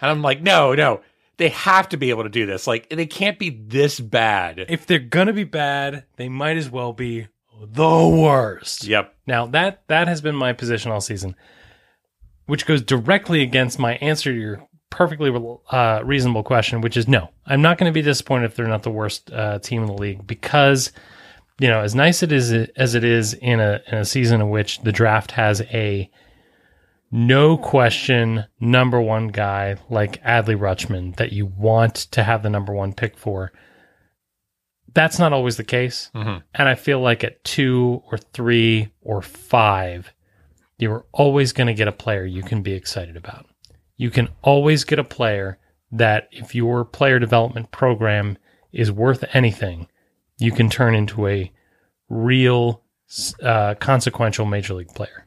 And I'm like, no, no. They have to be able to do this. Like, they can't be this bad. if they're gonna be bad, they might as well be the worst. Yep. Now that that has been my position all season, which goes directly against my answer to your perfectly uh, reasonable question, which is no. I'm not going to be disappointed if they're not the worst uh, team in the league because, you know, as nice it is as it is in a in a season in which the draft has a no question number one guy like Adley Rutschman that you want to have the number one pick for. That's not always the case. Mhm. And I feel like at two or three or five, you're always going to get a player you can be excited about. You can always get a player that, if your player development program is worth anything, you can turn into a real, uh, consequential major league player.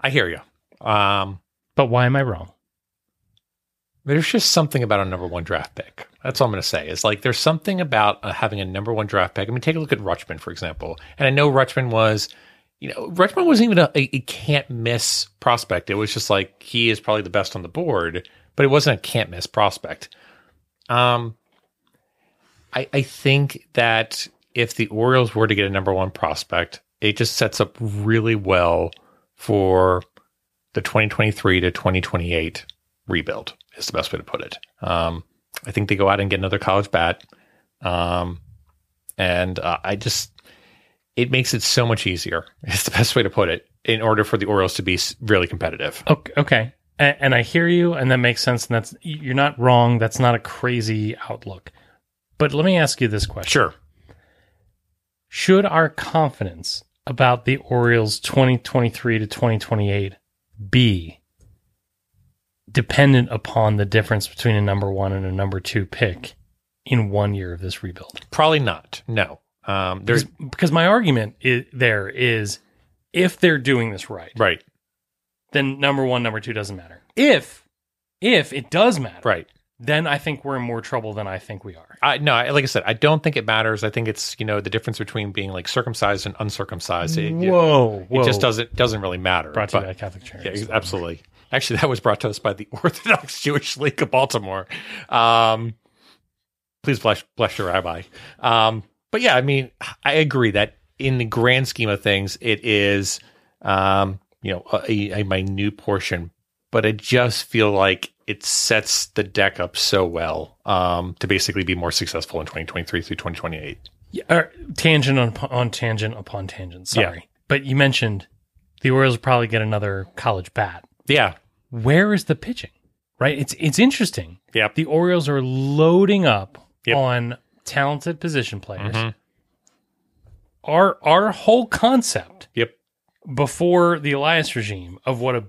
I hear you. Um, But why am I wrong? There's just something about a number one draft pick. That's all I'm going to say. Is like there's something about uh, having a number one draft pick. I mean, take a look at Rutschman, for example. And I know Rutschman was, you know, Rutschman wasn't even a, a, a can't miss prospect. It was just like he is probably the best on the board, but it wasn't a can't miss prospect. Um, I I think that if the Orioles were to get a number one prospect, it just sets up really well for the 2023 to 2028 rebuild is the best way to put it. Um, I think they go out and get another college bat. Um, and uh, I just, it makes it so much easier. It's the best way to put it in order for the Orioles to be really competitive. Okay, okay. And, and I hear you, and that makes sense. And that's you're not wrong. That's not a crazy outlook. But let me ask you this question: Sure. Should our confidence about the Orioles 2023 to 2028 be dependent upon the difference between a number one and a number two pick in one year of this rebuild? Probably not. No. Um, there's Because, my argument is, there is if they're doing this right, right, then number one, number two doesn't matter. If if it does matter, right. then I think we're in more trouble than I think we are. I no, I- like I said, I don't think it matters. I think it's you know the difference between being like circumcised and uncircumcised. It, it- whoa, it just doesn't doesn't really matter. Brought to you by Catholic Charities. Yeah, absolutely. Actually, that was brought to us by the Orthodox Jewish League of Baltimore. Um, please bless, bless your rabbi. Um, but yeah, I mean, I agree that in the grand scheme of things, it is, um, you know, a, a minute portion, but I just feel like it sets the deck up so well um, to basically be more successful in 2023 through 2028. Yeah, or tangent on, on tangent upon tangent. Sorry, Yeah. but you mentioned the Orioles probably get another college bat. Yeah. Where is the pitching? Right. It's it's interesting. Yeah, The Orioles are loading up Yep. on talented position players. Mhm. Our our whole concept Yep. before the Elias regime of what a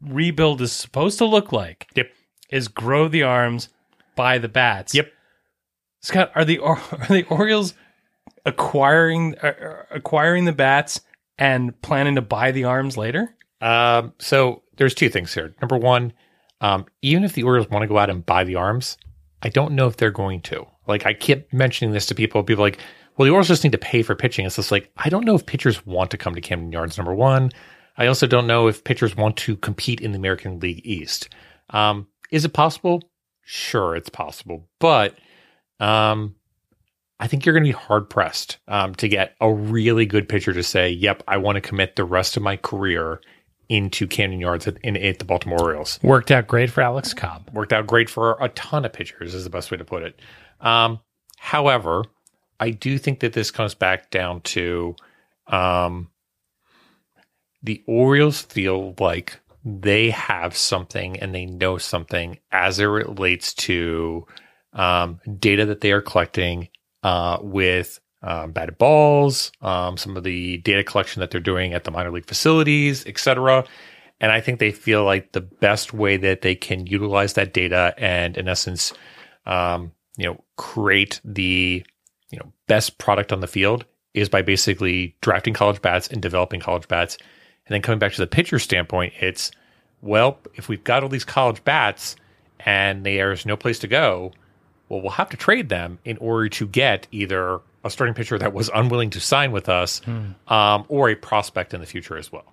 rebuild is supposed to look like Yep. is grow the arms, buy the bats. Yep. Scott, are the are the Orioles acquiring uh, uh, acquiring the bats and planning to buy the arms later? Um, so there's two things here. Number one, um, even if the Orioles want to go out and buy the arms, I don't know if they're going to. Like I keep mentioning this to people. People like, well, the Orioles just need to pay for pitching. It's just like I don't know if pitchers want to come to Camden Yards. Number one, I also don't know if pitchers want to compete in the American League East. Um, is it possible? Sure, it's possible, but um, I think you're going to be hard pressed um, to get a really good pitcher to say, "Yep, I want to commit the rest of my career into Camden Yards at, in, at the Baltimore Orioles." Worked out great for Alex Cobb. Worked out great for a ton of pitchers, is the best way to put it. Um, however, I do think that this comes back down to um, the Orioles feel like they have something and they know something as it relates to um, data that they are collecting uh, with um, batted balls, um, some of the data collection that they're doing at the minor league facilities, et cetera. And I think they feel like the best way that they can utilize that data and, in essence, um, you know, create the you know best product on the field is by basically drafting college bats and developing college bats. And then coming back to the pitcher standpoint, it's well, if we've got all these college bats and there's no place to go, well, we'll have to trade them in order to get either a starting pitcher that was unwilling to sign with us um, or a prospect in the future as well.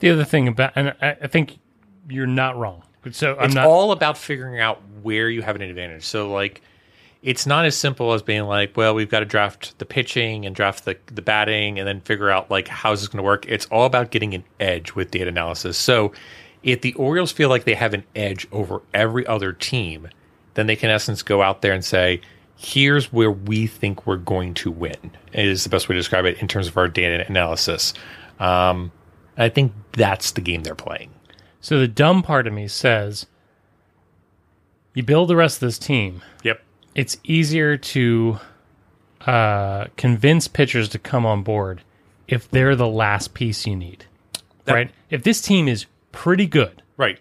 The other thing about, and I, I think you're not wrong. So I'm it's not. all about figuring out where you have an advantage. So like it's not as simple as being like, well, we've got to draft the pitching and draft the the batting and then figure out like how's this going to work. It's all about getting an edge with data analysis. So if the Orioles feel like they have an edge over every other team, then they can in essence go out there and say, here's where we think we're going to win. Is the best way to describe it in terms of our data analysis. Um, I think that's the game they're playing. so the dumb part of me says, you build the rest of this team. Yep. It's easier to uh, convince pitchers to come on board if they're the last piece you need, That- right? If this team is pretty good, Right.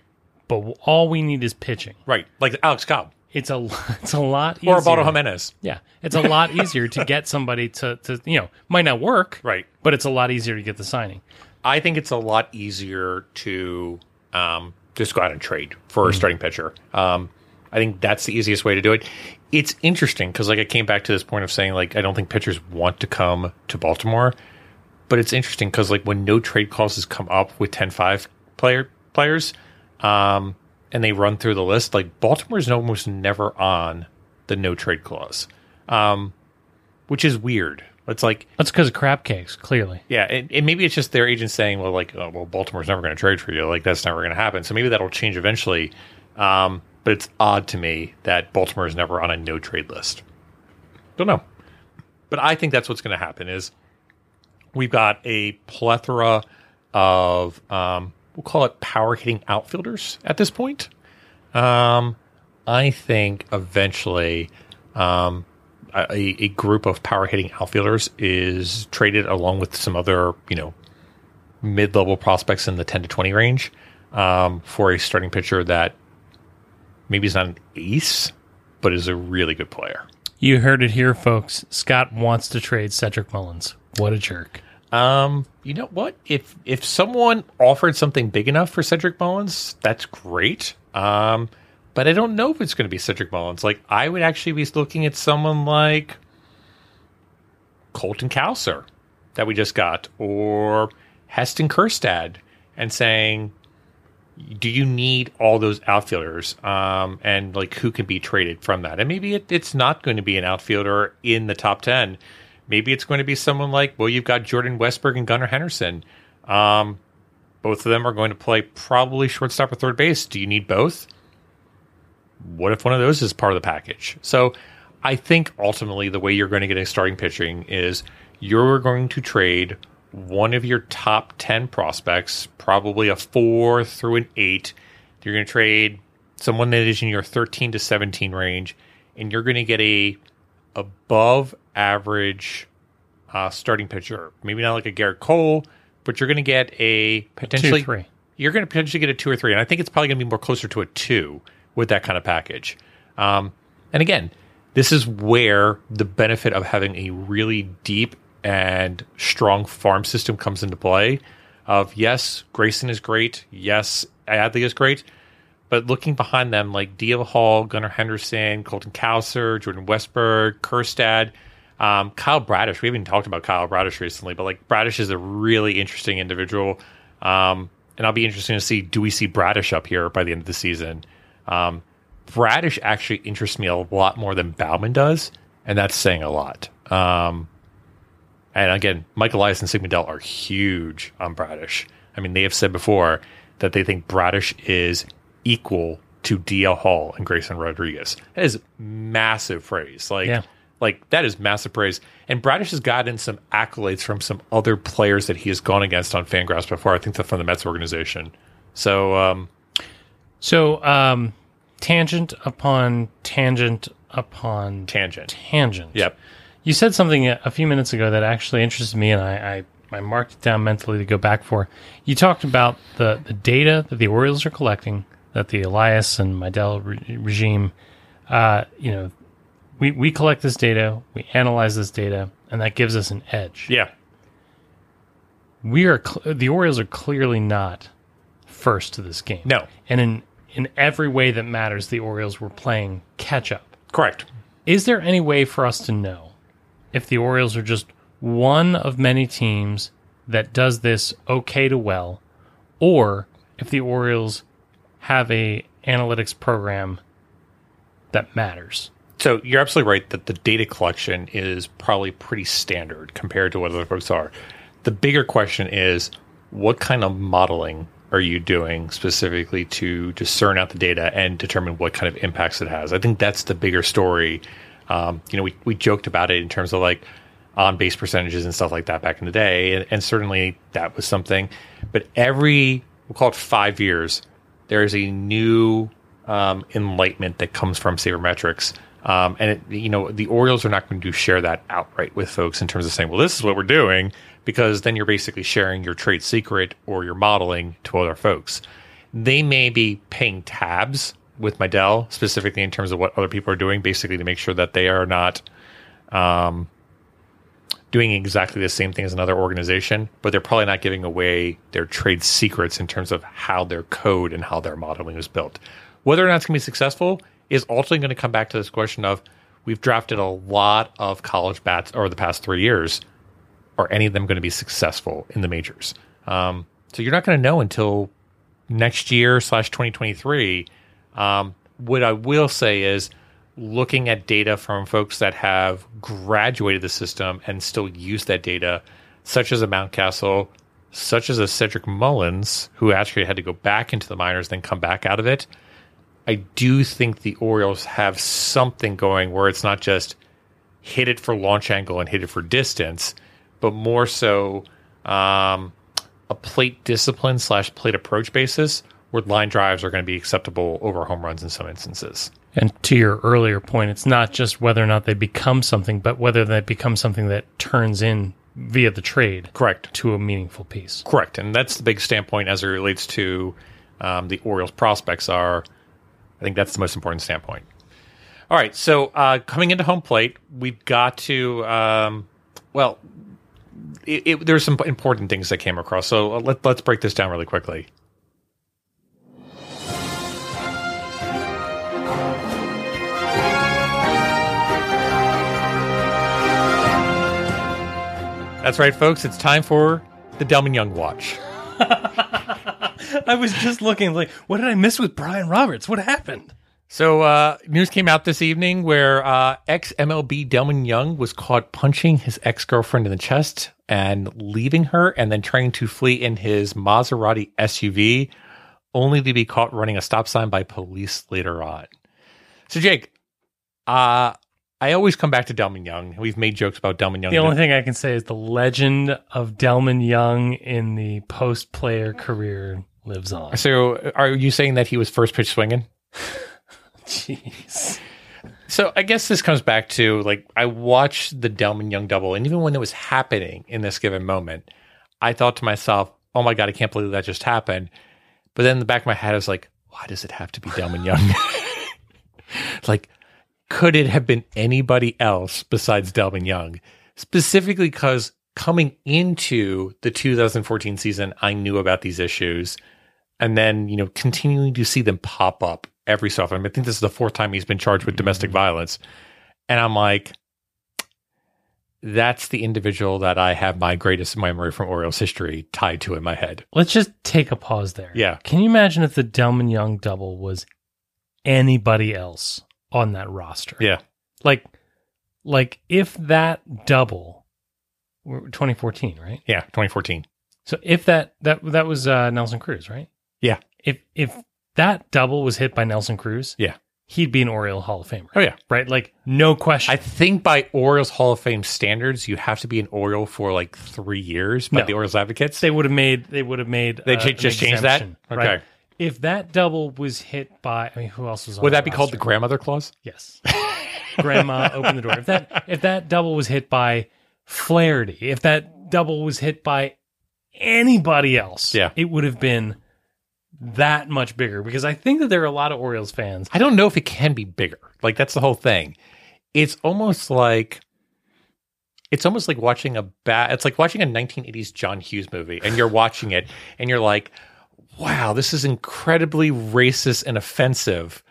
but all we need is pitching, Right. Like Alex Cobb. It's a it's a lot easier. or Baldo Jimenez. Yeah, it's a lot easier to get somebody to to you know might not work, Right. But it's a lot easier to get the signing. I think it's a lot easier to um, just go out and trade for a starting pitcher. Um, I think that's the easiest way to do it. It's interesting because like I came back to this point of saying like I don't think pitchers want to come to Baltimore, but it's interesting because like when no trade clauses come up with 10-5 player players, um, and they run through the list, like Baltimore's almost never on the no trade clause, um, which is weird. It's like That's because of crab cakes, clearly. yeah, and, and maybe it's just their agent saying, well, like, oh, well, Baltimore's never going to trade for you. Like, that's never going to happen. So maybe that'll change eventually. Um, but it's odd to me that Baltimore is never on a no trade list. Don't know. But I think that's what's going to happen is we've got a plethora of, um, we'll call it power hitting outfielders at this point. Um, I think eventually um, a, a group of power hitting outfielders is traded along with some other, you know, mid level prospects in the 10 to 20 range um, for a starting pitcher that maybe is not an ace, but is a really good player. You heard it here, folks. Scott wants to trade Cedric Mullins. What a jerk. Um, you know what? If if someone offered something big enough for Cedric Mullins, that's great. Um, but I don't know if it's going to be Cedric Mullins. Like, I would actually be looking at someone like Colton Cowser that we just got, or Heston Kjerstad, and saying, do you need all those outfielders? Um, and like, who can be traded from that? And maybe it, it's not going to be an outfielder in the top 10. Maybe it's going to be someone like, well, you've got Jordan Westburg and Gunnar Henderson. Um, both of them are going to play probably shortstop or third base. Do you need both? What if one of those is part of the package? So I think ultimately the way you're going to get a starting pitching is you're going to trade one of your top 10 prospects, probably a four through an eight. You're going to trade someone that is in your 13 to 17 range, and you're going to get a above average uh, starting pitcher. Maybe not like a Gerrit Cole, but you're going to get a potentially three. You're going to potentially get a two or three, and I think it's probably going to be more closer to a two with that kind of package. Um, and again, this is where the benefit of having a really deep and strong farm system comes into play. Of yes, Grayson is great. Yes, Adley is great. But looking behind them, like DL Hall, Gunnar Henderson, Colton Cowser, Jordan Westburg, Kjerstad, um, Kyle Bradish. We haven't talked about Kyle Bradish recently, but like Bradish is a really interesting individual. Um, and I'll be interested to see do we see Bradish up here by the end of the season? Um, Bradish actually interests me a lot more than Baumann does, and that's saying a lot. Um, and again, Michael Elias and Sig Mejdal are huge on Bradish. I mean, they have said before that they think Bradish is equal to DL Hall and Grayson Rodriguez. That is massive praise. Like, Yeah. like that is massive praise. And Bradish has gotten some accolades from some other players that he has gone against on Fangraphs before. I think they're from the Mets organization. So, um, So, um, tangent upon tangent upon tangent. tangent. Yep. You said something a a few minutes ago that actually interested me, and I, I, I marked it down mentally to go back for. You talked about the, the data that the Orioles are collecting, that the Elias and Mejdal re- regime, uh, you know, we, we collect this data, we analyze this data, and that gives us an edge. Yeah. We are cl- the Orioles are clearly not first to this game. No. and in in every way that matters, the Orioles were playing catch up. Correct. Is there any way for us to know if the Orioles are just one of many teams that does this okay to well, or if the Orioles have a analytics program that matters? So you're absolutely right that the data collection is probably pretty standard compared to what other folks are. The bigger question is what kind of modeling are you doing specifically to discern out the data and determine what kind of impacts it has? I think that's the bigger story. Um, you know, we, we joked about it in terms of like on base percentages and stuff like that back in the day. And, and certainly that was something. But every, we'll call it five years, there is a new um, enlightenment that comes from sabermetrics. Um, and it, you know the Orioles are not going to share that outright with folks in terms of saying, "Well, this is what we're doing," because then you're basically sharing your trade secret or your modeling to other folks. They may be paying tabs with Mejdal specifically in terms of what other people are doing, basically to make sure that they are not um, doing exactly the same thing as another organization, but they're probably not giving away their trade secrets in terms of how their code and how their modeling is built. Whether or not it's going to be successful is ultimately going to come back to this question of we've drafted a lot of college bats over the past three years. Are any of them going to be successful in the majors? Um, so you're not going to know until next year slash 2023. Um, what I will say is looking at data from folks that have graduated the system and still use that data, such as a Mountcastle, such as a Cedric Mullins, who actually had to go back into the minors, then come back out of it. I do think the Orioles have something going where it's not just hit it for launch angle and hit it for distance, but more so um, a plate discipline slash plate approach basis where line drives are going to be acceptable over home runs in some instances. And to your earlier point, it's not just whether or not they become something, but whether they become something that turns in via the trade Correct. to a meaningful piece. Correct. And that's the big standpoint as it relates to um, the Orioles prospects are. I think that's the most important standpoint. All right. So uh, coming into home plate, we've got to, um, well, it, it, there's some important things that came across. So uh, let, let's break this down really quickly. That's right, folks. It's time for the Delmon Young Watch. I was just looking like, what did I miss with Brian Roberts? What happened? So, uh, news came out this evening where uh, ex MLB Delmon Young was caught punching his ex girlfriend in the chest and leaving her, and then trying to flee in his Maserati SUV, only to be caught running a stop sign by police later on. So, Jake, uh, I always come back to Delmon Young. We've made jokes about Delmon Young. The only thing I can say is the legend of Delmon Young in the post player career lives on. so, are you saying that he was first pitch swinging? Jeez. So I guess this comes back to like I watched the Delmon Young double, and even when it was happening in this given moment, I thought to myself, "Oh my god, I can't believe that just happened." But then in the back of my head, I was like, "Why does it have to be Delmon Young?" like, could it have been anybody else besides Delmon Young? Specifically because coming into the 2014 season, I knew about these issues, and then you know continuing to see them pop up every so often. I think this is the fourth time he's been charged with domestic mm. violence. And I'm like, that's the individual that I have my greatest memory from Orioles history tied to in my head. Let's just take a pause there. Yeah. Can you imagine if the Delmon Young double was anybody else on that roster? Yeah. Like, like if that double, we're 2014, right? Yeah. 2014. So if that that that was uh, Nelson Cruz, right? Yeah. If if that double was hit by Nelson Cruz, Yeah. he'd be an Oriole Hall of Famer. Oh, yeah. right? Like no question. I think by Orioles Hall of Fame standards, you have to be an Oriole for like three years by No. the Orioles advocates. they would have made they would have made They uh, just changed that? Okay. right? If that double was hit by, I mean, who else was on? Would that be called the grandmother clause? Yes. Grandma, open the door. If that if that double was hit by Flaherty, if that double was hit by anybody else, Yeah. it would have been that much bigger. Because I think that there are a lot of Orioles fans. I don't know if it can be bigger. Like that's the whole thing. It's almost like it's almost like watching a bat. It's like watching a 1980s John Hughes movie, and you're watching it, and you're like, "Wow, this is incredibly racist and offensive."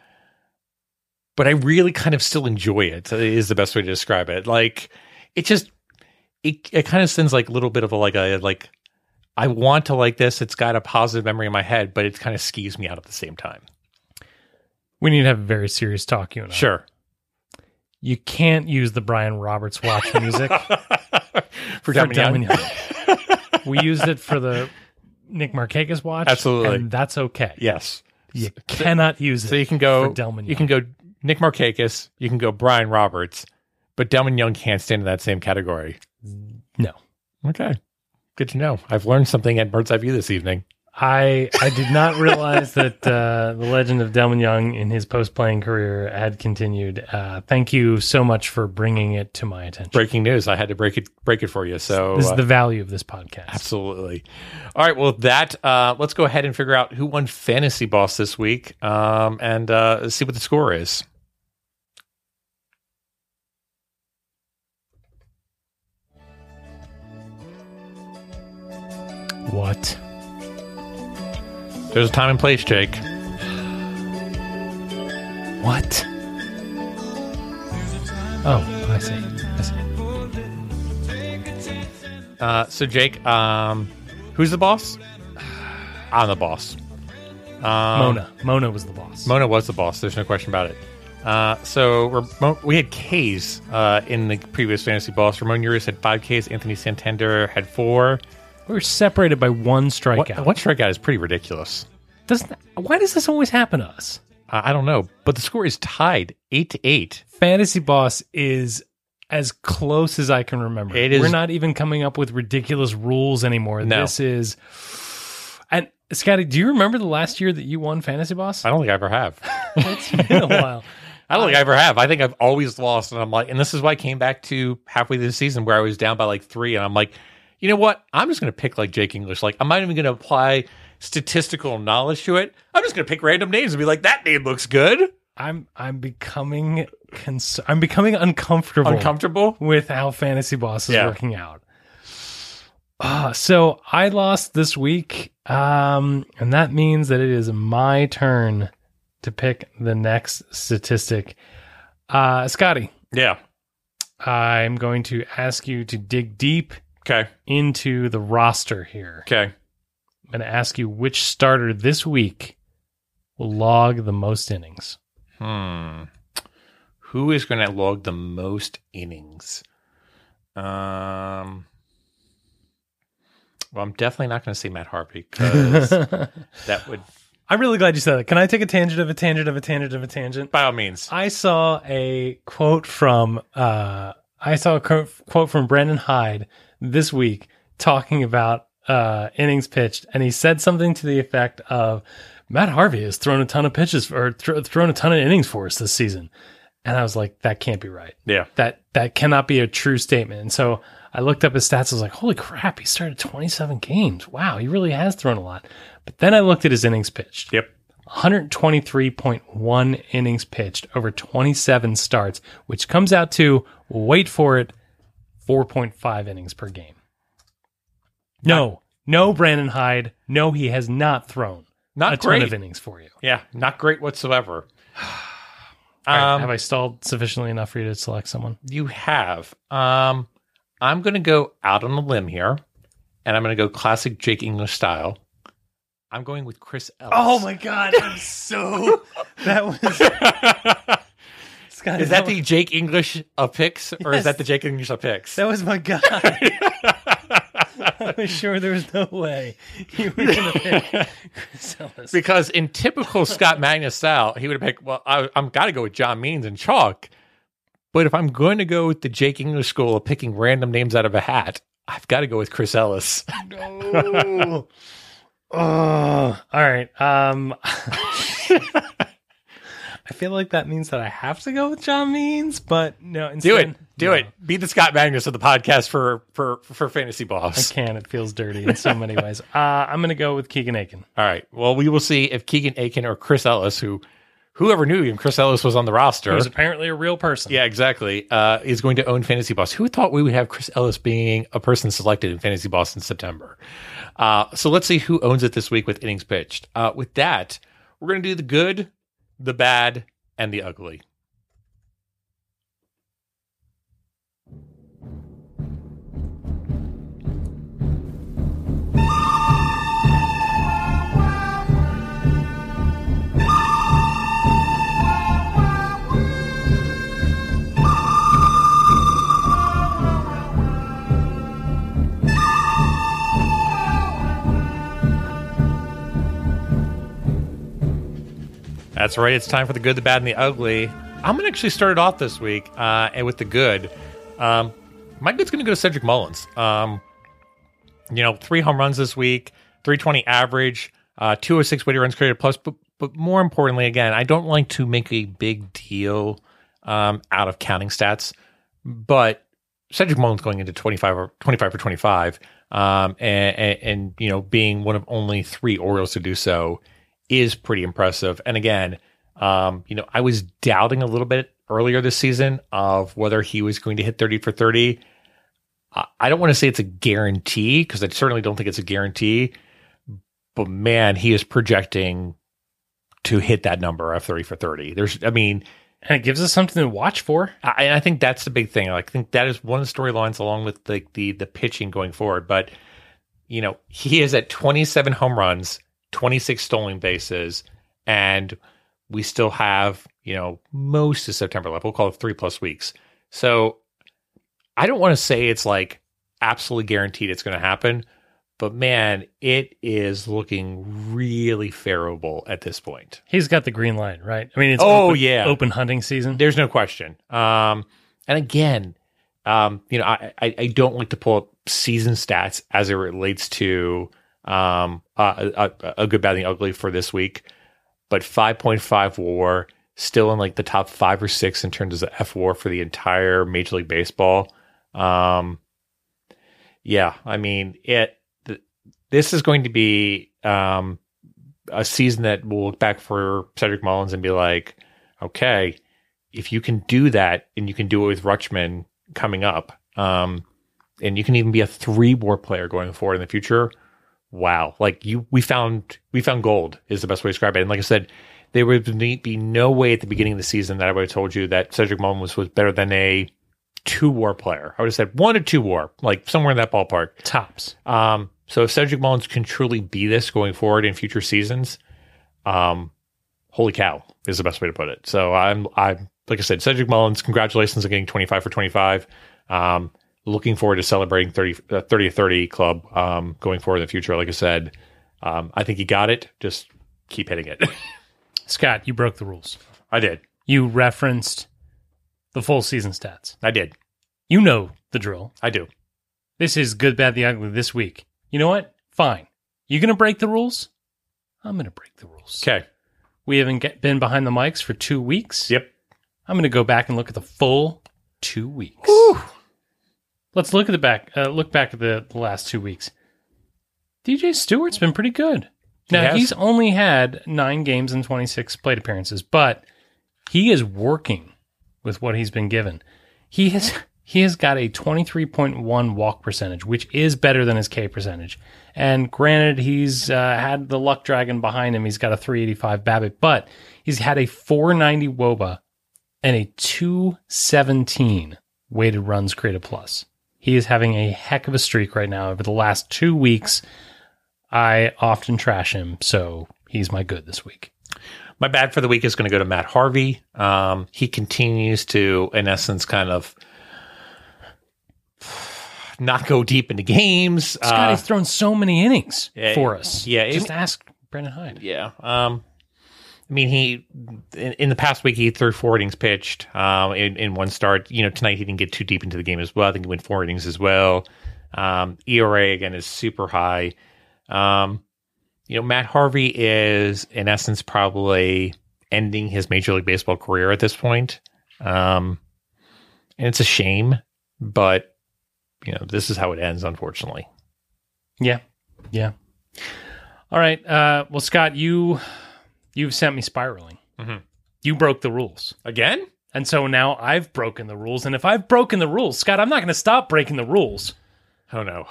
But I really kind of still enjoy it. Is the best way to describe it. Like it just it it kind of sends like a little bit of a like a like I want to like this. It's got a positive memory in my head, but it kind of skews me out at the same time. We need to have a very serious talk, you and I. Sure. You can't use the Brian Roberts watch music for for Young. We used it for the Nick Markakis watch. Absolutely. And that's okay. Yes. You cannot use it. So you can go Delmon You can go Nick Markakis, you can go Brian Roberts, but Delmon Young can't stand in that same category. No. Okay. Good to know. I've learned something at Bird's Eye View this evening. I I did not realize that uh, the legend of Delmon Young in his post playing career had continued. Uh, thank you so much for bringing it to my attention. Breaking news. I had to break it break it for you. So this uh, is the value of this podcast. Absolutely. All right. Well, that, uh, let's go ahead and figure out who won Fantasy Boss this week um, and uh, see what the score is. What? There's a time and place, Jake. What? Oh, I see. I see. Uh, so Jake, um, who's the boss? I'm the boss. Um, Mona. Mona was the boss. Mona was the boss. There's no question about it. Uh, so Ramon, we had K's uh, in the previous fantasy boss. Ramon Urias had five Ks. Anthony Santander had four. We were separated by one strikeout. one strikeout is pretty ridiculous. Doesn't why does this always happen to us? Uh, I don't know, but the score is tied eight to eight. Fantasy Boss is as close as I can remember. It is- We're not even coming up with ridiculous rules anymore. No. This is and Scotty, do you remember the last year that you won Fantasy Boss? I don't think I ever have. It's been a while. I don't think I ever have. I think I've always lost, and I'm like, and this is why I came back to halfway through the season where I was down by like three, and I'm like, you know what? I'm just going to pick like Jake English. Like, I'm not even going to apply statistical knowledge to it. I'm just going to pick random names and be like, that name looks good. I'm I'm becoming cons- I'm becoming uncomfortable Uncomfortable. with how Fantasy Boss is Yeah. working out. Uh, so I lost this week, um, and that means that it is my turn to pick the next statistic. Uh, Scotty, Yeah. I'm going to ask you to dig deep Okay. into the roster here. Okay. I'm going to ask you which starter this week will log the most innings. Hmm. Who is going to log the most innings? Um. Well, I'm definitely not going to say Matt Harvey because that would, I'm really glad you said that. Can I take a tangent of a tangent of a tangent of a tangent? by all means, I saw a quote from uh, I saw a quote quote from Brandon Hyde this week talking about uh, innings pitched, and he said something to the effect of Matt Harvey has thrown a ton of pitches or th- thrown a ton of innings for us this season, and I was like, that can't be right. yeah. That that cannot be a true statement. And so I looked up his stats. I was like, holy crap, he started 27 games. Wow, he really has thrown a lot. But then I looked at his innings pitched. Yep. 123.1 innings pitched over 27 starts, which comes out to, wait for it, 4.5 innings per game. No, no, Brandon Hyde. No, he has not thrown Not a ton of innings for you. Yeah, not great whatsoever. All right, Um, have I stalled sufficiently enough for you to select someone? you have. Um, I'm going to go out on a limb here, and I'm going to go classic Jake English style. I'm going with Chris Ellis. Oh my god, I'm so that was Scott, Is that the Jake English of picks, or Yes. is that the Jake English of picks? that was my guy. I was sure there was no way you were gonna pick Chris Ellis. because in typical Scott Magnus style, he would have picked. Well, I, I'm got to go with John Means and chalk. But if I'm going to go with the Jake English school of picking random names out of a hat, I've got to go with Chris Ellis. Oh. Oh, all right. Um, I feel like that means that I have to go with John Means, but no. Do it, do no. it. Be the Scott Magnus of the podcast for for for fantasy Boss. I can. It feels dirty in so many ways. Uh, I'm gonna go with Keegan Akin. All right. Well, we will see if Keegan Akin or Chris Ellis, who whoever knew him, Chris Ellis was on the roster. Who's apparently a real person. Yeah, exactly. Uh, is going to own Fantasy Boss. Who thought we would have Chris Ellis being a person selected in Fantasy Boss in September? Uh, so let's see who owns it this week with innings pitched. Uh, with that, we're going to do the good, the bad, and the ugly. That's right. It's time for the good, the bad, and the ugly. I'm going to actually start it off this week uh, with the good. Um, my good's going to go to Cedric Mullins. Um, you know, three home runs this week, 320 average, uh, 206 weighted runs created plus. But, but more importantly, again, I don't like to make a big deal um, out of counting stats, but Cedric Mullins going into 25 or 25 for 25, um, and, and, and you know being one of only three Orioles to do so is pretty impressive. And again, um, you know, I was doubting a little bit earlier this season of whether he was going to hit 30 for 30. I- don't want to say it's a guarantee because I certainly don't think it's a guarantee, but man, he is projecting to hit that number of 30 for 30. There's, I mean, and it gives us something to watch for. I, and I think that's the big thing. Like, I think that is one of the storylines along with the, the the pitching going forward. But you know, he is at 27 home runs, 26 stolen bases, and we still have you know most of September left. We'll call it three plus weeks. So I don't want to say it's like absolutely guaranteed it's going to happen, but man, it is looking really favorable at this point. He's got the green line, right? I mean, it's Oh, open, yeah. open hunting season. There's no question. Um, and again, um, you know, I, I, I don't like to pull up season stats as it relates to um, a, a, a good, bad, and ugly for this week, but 5.5 WAR still in like the top five or six in terms of the F WAR for the entire Major League Baseball. Um, yeah, I mean it. Th- this is going to be um, a season that we'll look back for Cedric Mullins and be like, okay, if you can do that and you can do it with Rutschman coming up, um, and you can even be a three war player going forward in the future. Wow, like you, we found we found gold is the best way to describe it. And like I said, there would be no way at the beginning of the season that I would have told you that Cedric Mullins was, was better than a two war player. I would have said one or two war, like somewhere in that ballpark. Tops. Um, so if Cedric Mullins can truly be this going forward in future seasons, um, holy cow is the best way to put it. So I'm, I'm like I said, Cedric Mullins, congratulations on getting 25 for 25. Um, looking forward to celebrating 30, uh, 30 30 club, um, going forward in the future. Like I said, um, I think he got it. Just keep hitting it. Scott, you broke the rules. I did. You referenced the full season stats. I did. You know the drill. I do. This is good, bad, the ugly this week. You know what? Fine. You gonna break the rules? I'm gonna break the rules. Okay. We haven't get, been behind the mics for two weeks. Yep. I'm gonna go back and look at the full two weeks. Let's look at the back. Uh, look back at the, the last two weeks. DJ Stewart's been pretty good. Now has. he's only had nine games and 26 plate appearances, but he is working with what he's been given. He has he has got a 23.1 walk percentage, which is better than his K percentage. And granted, he's uh, had the luck dragon behind him. He's got a 385 BABIP, but he's had a 490 WOBA and a 217 weighted runs created plus. He is having a heck of a streak right now. Over the last two weeks, I often trash him, so he's my good this week. My bad for the week is going to go to Matt Harvey. Um, he continues to, in essence, kind of not go deep into games. Scott, Uh, he's thrown so many innings yeah, for us. yeah, just it- ask Brandon Hyde. yeah. Um, I mean, he in, in the past week he threw four innings pitched um, in, in one start. You know, tonight he didn't get too deep into the game as well. I think he went four innings as well. Um, ERA again is super high. Um, you know, Matt Harvey is in essence probably ending his Major League Baseball career at this point. Um, and it's a shame, but you know, this is how it ends, unfortunately. Yeah. Yeah. All right. Uh, well, Scott, you you've sent me spiraling. Mhm. You broke the rules. Again? And so now I've broken the rules. And if I've broken the rules, Scott, I'm not going to stop breaking the rules. Oh no.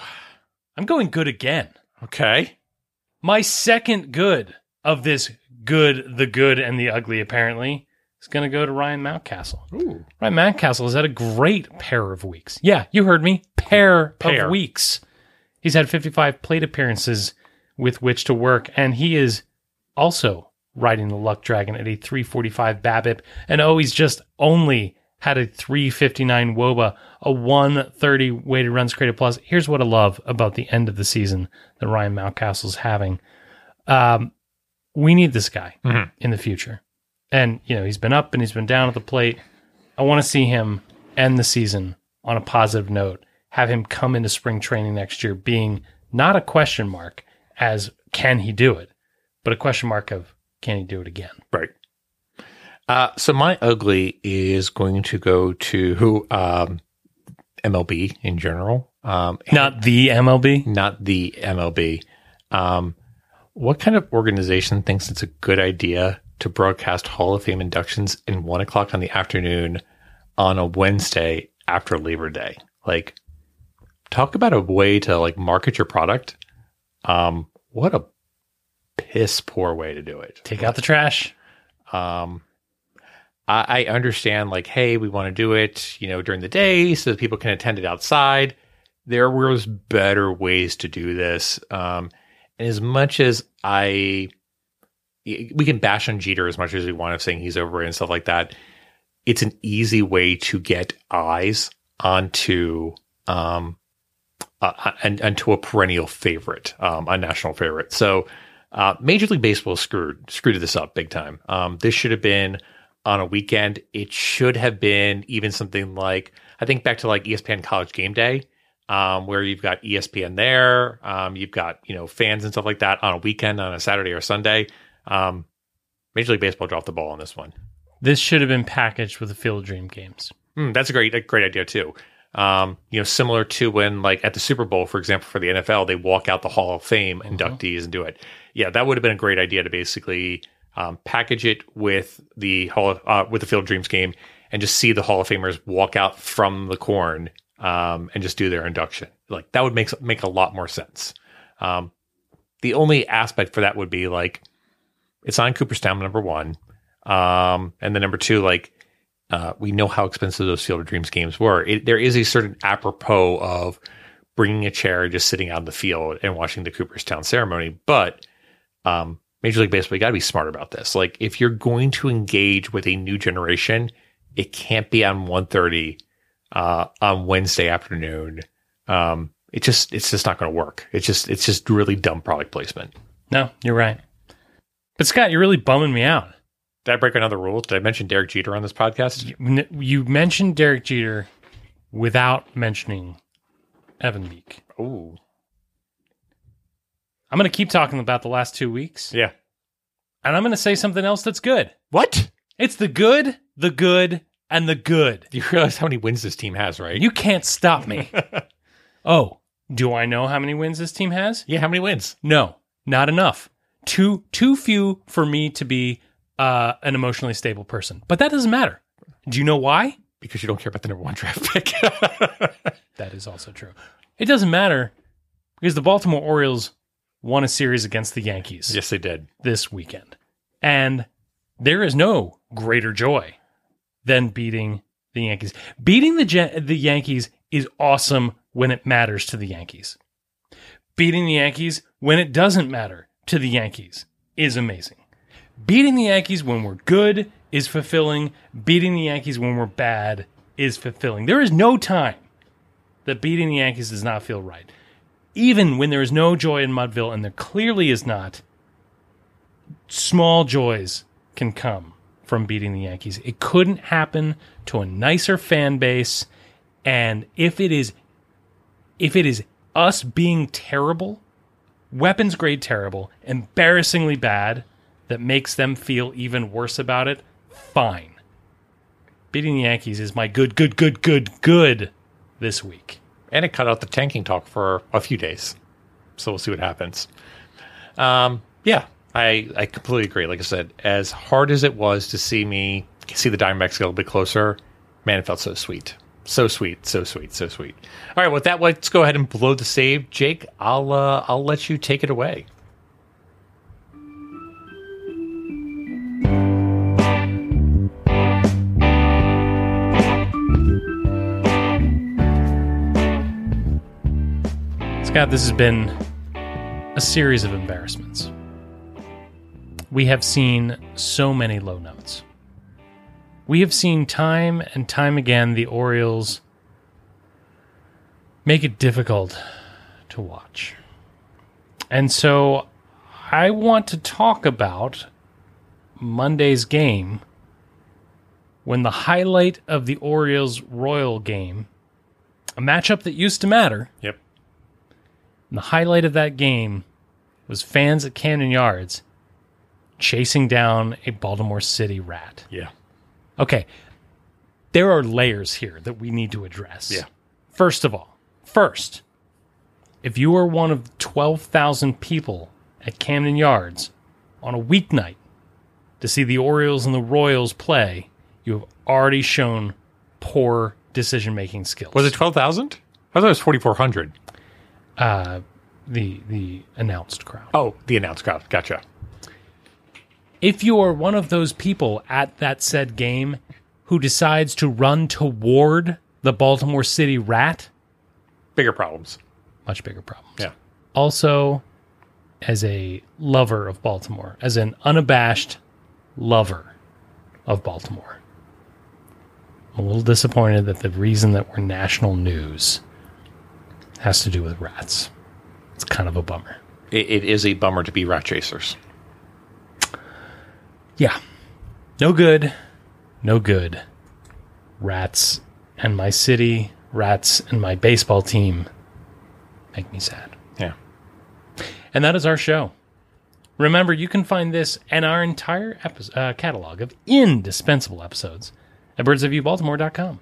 I'm going good again. Okay. My second good of this good, the good, and the ugly, apparently, is going to go to Ryan Mountcastle. Ooh. Ryan Mountcastle has had a great pair of weeks. Yeah, you heard me. Pair, Pair. of weeks. He's had 55 plate appearances with which to work, and he is also riding the luck dragon at a 345 BABIP. And oh, he's just only had a 359 WOBA, a 130 weighted runs created plus. Here's what I love about the end of the season that Ryan Mountcastle's having. Um, we need this guy Mhm. in the future. And, you know, he's been up and he's been down at the plate. I want to see him end the season on a positive note, have him come into spring training next year being not a question mark as can he do it, but a question mark of can he do it again? Right. Uh, so my ugly is going to go to um, MLB in general, um, Not the MLB. not the MLB. Um, what kind of organization thinks it's a good idea to broadcast Hall of Fame inductions in one o'clock on the afternoon on a Wednesday after Labor Day? Like, talk about a way to like market your product. Um, what a piss poor way to do it. Take out the trash. Um, I, I understand, like, hey, we want to do it, you know, during the day so that people can attend it outside. There was better ways to do this. Um, and as much as I, we can bash on Jeter as much as we want of saying he's over and stuff like that. It's an easy way to get eyes onto um, uh, and, and to a perennial favorite, um, a national favorite. So, uh, Major League Baseball screwed screwed this up big time. Um, this should have been on a weekend. It should have been even something like I think back to like ESPN College Game Day, um, where you've got ESPN there, um, you've got you know fans and stuff like that on a weekend on a Saturday or Sunday. Um, Major League Baseball dropped the ball on this one. This should have been packaged with the Field Dream games. Hmm, that's a great, a great idea too. Um, you know, similar to when, like, at the Super Bowl, for example, for the NFL, they walk out the Hall of Fame inductees and do it. Yeah, that would have been a great idea to basically um, package it with the Hall of, uh, with the Field Dreams game and just see the Hall of Famers walk out from the corn um, and just do their induction. Like that would make make a lot more sense. Um, the only aspect for that would be like it's on Cooperstown, number one, um, and then number two, like uh, we know how expensive those Field of Dreams games were. It, there is a certain apropos of bringing a chair, just sitting out in the field and watching the Cooperstown ceremony. But um, Major League Baseball, you got to be smart about this. Like, if you're going to engage with a new generation, it can't be on 1.30 uh, on Wednesday afternoon. Um, it just it's just not going to work. It's just it's just really dumb product placement. No, you're right. But Scott, you're really bumming me out. Did I break another rule? Did I mention Derek Jeter on this podcast? You mentioned Derek Jeter without mentioning Evan Meek. Oh, I'm going to keep talking about the last two weeks, yeah. and I'm going to say something else that's good. What? It's the good, the good, and the good. Do You realize how many wins this team has, right? You can't stop me. oh, do I know how many wins this team has? yeah. How many wins? No, not enough. Too too few for me to be uh, an emotionally stable person. But that doesn't matter. Do you know why? Because you don't care about the number one draft pick. That is also true. It doesn't matter because the Baltimore Orioles won a series against the Yankees yes, they did. this weekend. And there is no greater joy than beating the Yankees. Beating the Jan- the Yankees is awesome when it matters to the Yankees. Beating the Yankees when it doesn't matter to the Yankees is amazing. Beating the Yankees when we're good is fulfilling. Beating the Yankees when we're bad is fulfilling. There is no time that beating the Yankees does not feel right. Even when there is no joy in Mudville, and there clearly is not, small joys can come from beating the Yankees. It couldn't happen to a nicer fan base, and if it is if it is us being terrible, weapons grade terrible, embarrassingly bad that makes them feel even worse about it, fine. Beating the Yankees is my good good good good good this week. And it cut out the tanking talk for a few days. So we'll see what happens. Um, yeah, I, I completely agree. Like I said, as hard as it was to see me see the Diamondbacks get a little bit closer, man, it felt so sweet. So sweet, so sweet, so sweet. All right, with that, let's go ahead and blow the save. Jake, I'll uh, I'll let you take it away. Scott, this has been a series of embarrassments. We have seen so many low notes. We have seen time and time again the Orioles make it difficult to watch. And so I want to talk about Monday's game when the highlight of the Orioles Royal game, a matchup that used to matter, Yep. And the highlight of that game was fans at Camden Yards chasing down a Baltimore City rat. Yeah. Okay. There are layers here that we need to address. Yeah. First of all, first, if you are one of 12,000 people at Camden Yards on a weeknight to see the Orioles and the Royals play, you have already shown poor decision making skills. Was it twelve thousand? I thought it was forty four hundred. Uh, the the announced crowd? Oh, the announced crowd. Gotcha. If you are one of those people at that said game who decides to run toward the Baltimore City rat, Bigger problems. much bigger problems. Yeah. Also, as a lover of Baltimore, as an unabashed lover of Baltimore, I'm a little disappointed that the reason that we're national news has to do with rats. It's kind of a bummer. It, it is a bummer to be rat chasers. Yeah. No good. No good. Rats and my city, rats and my baseball team make me sad. Yeah. And that is our show. Remember, you can find this and our entire uh, catalog of indispensable episodes at birdseyeviewbaltimore.com.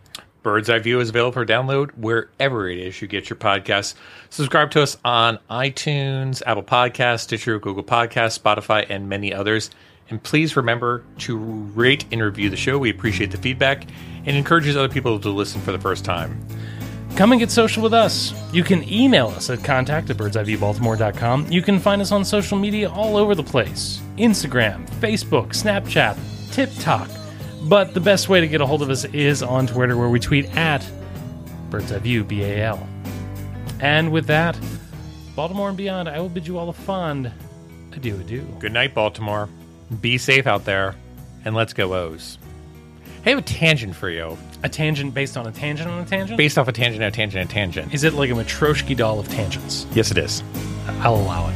Bird's Eye View is available for download wherever it is you get your podcasts. Subscribe to us on iTunes, Apple Podcasts, Stitcher, Google Podcasts, Spotify, and many others. And please remember to rate and review the show. We appreciate the feedback and encourages other people to listen for the first time. Come and get social with us. You can email us at contact at birdseyeviewbaltimore.com. You can find us on social media all over the place Instagram, Facebook, Snapchat, TikTok. But the best way to get a hold of us is on Twitter, where we tweet at Bird's Eye View, B A L. And with that, Baltimore and beyond, I will bid you all a fond adieu, adieu. Good night, Baltimore. Be safe out there, and let's go O's. I have a tangent for you, A tangent based on a tangent on a tangent? based off a tangent, a tangent, a tangent. Is it like a Matryoshki doll of tangents? Yes, it is. I'll allow it.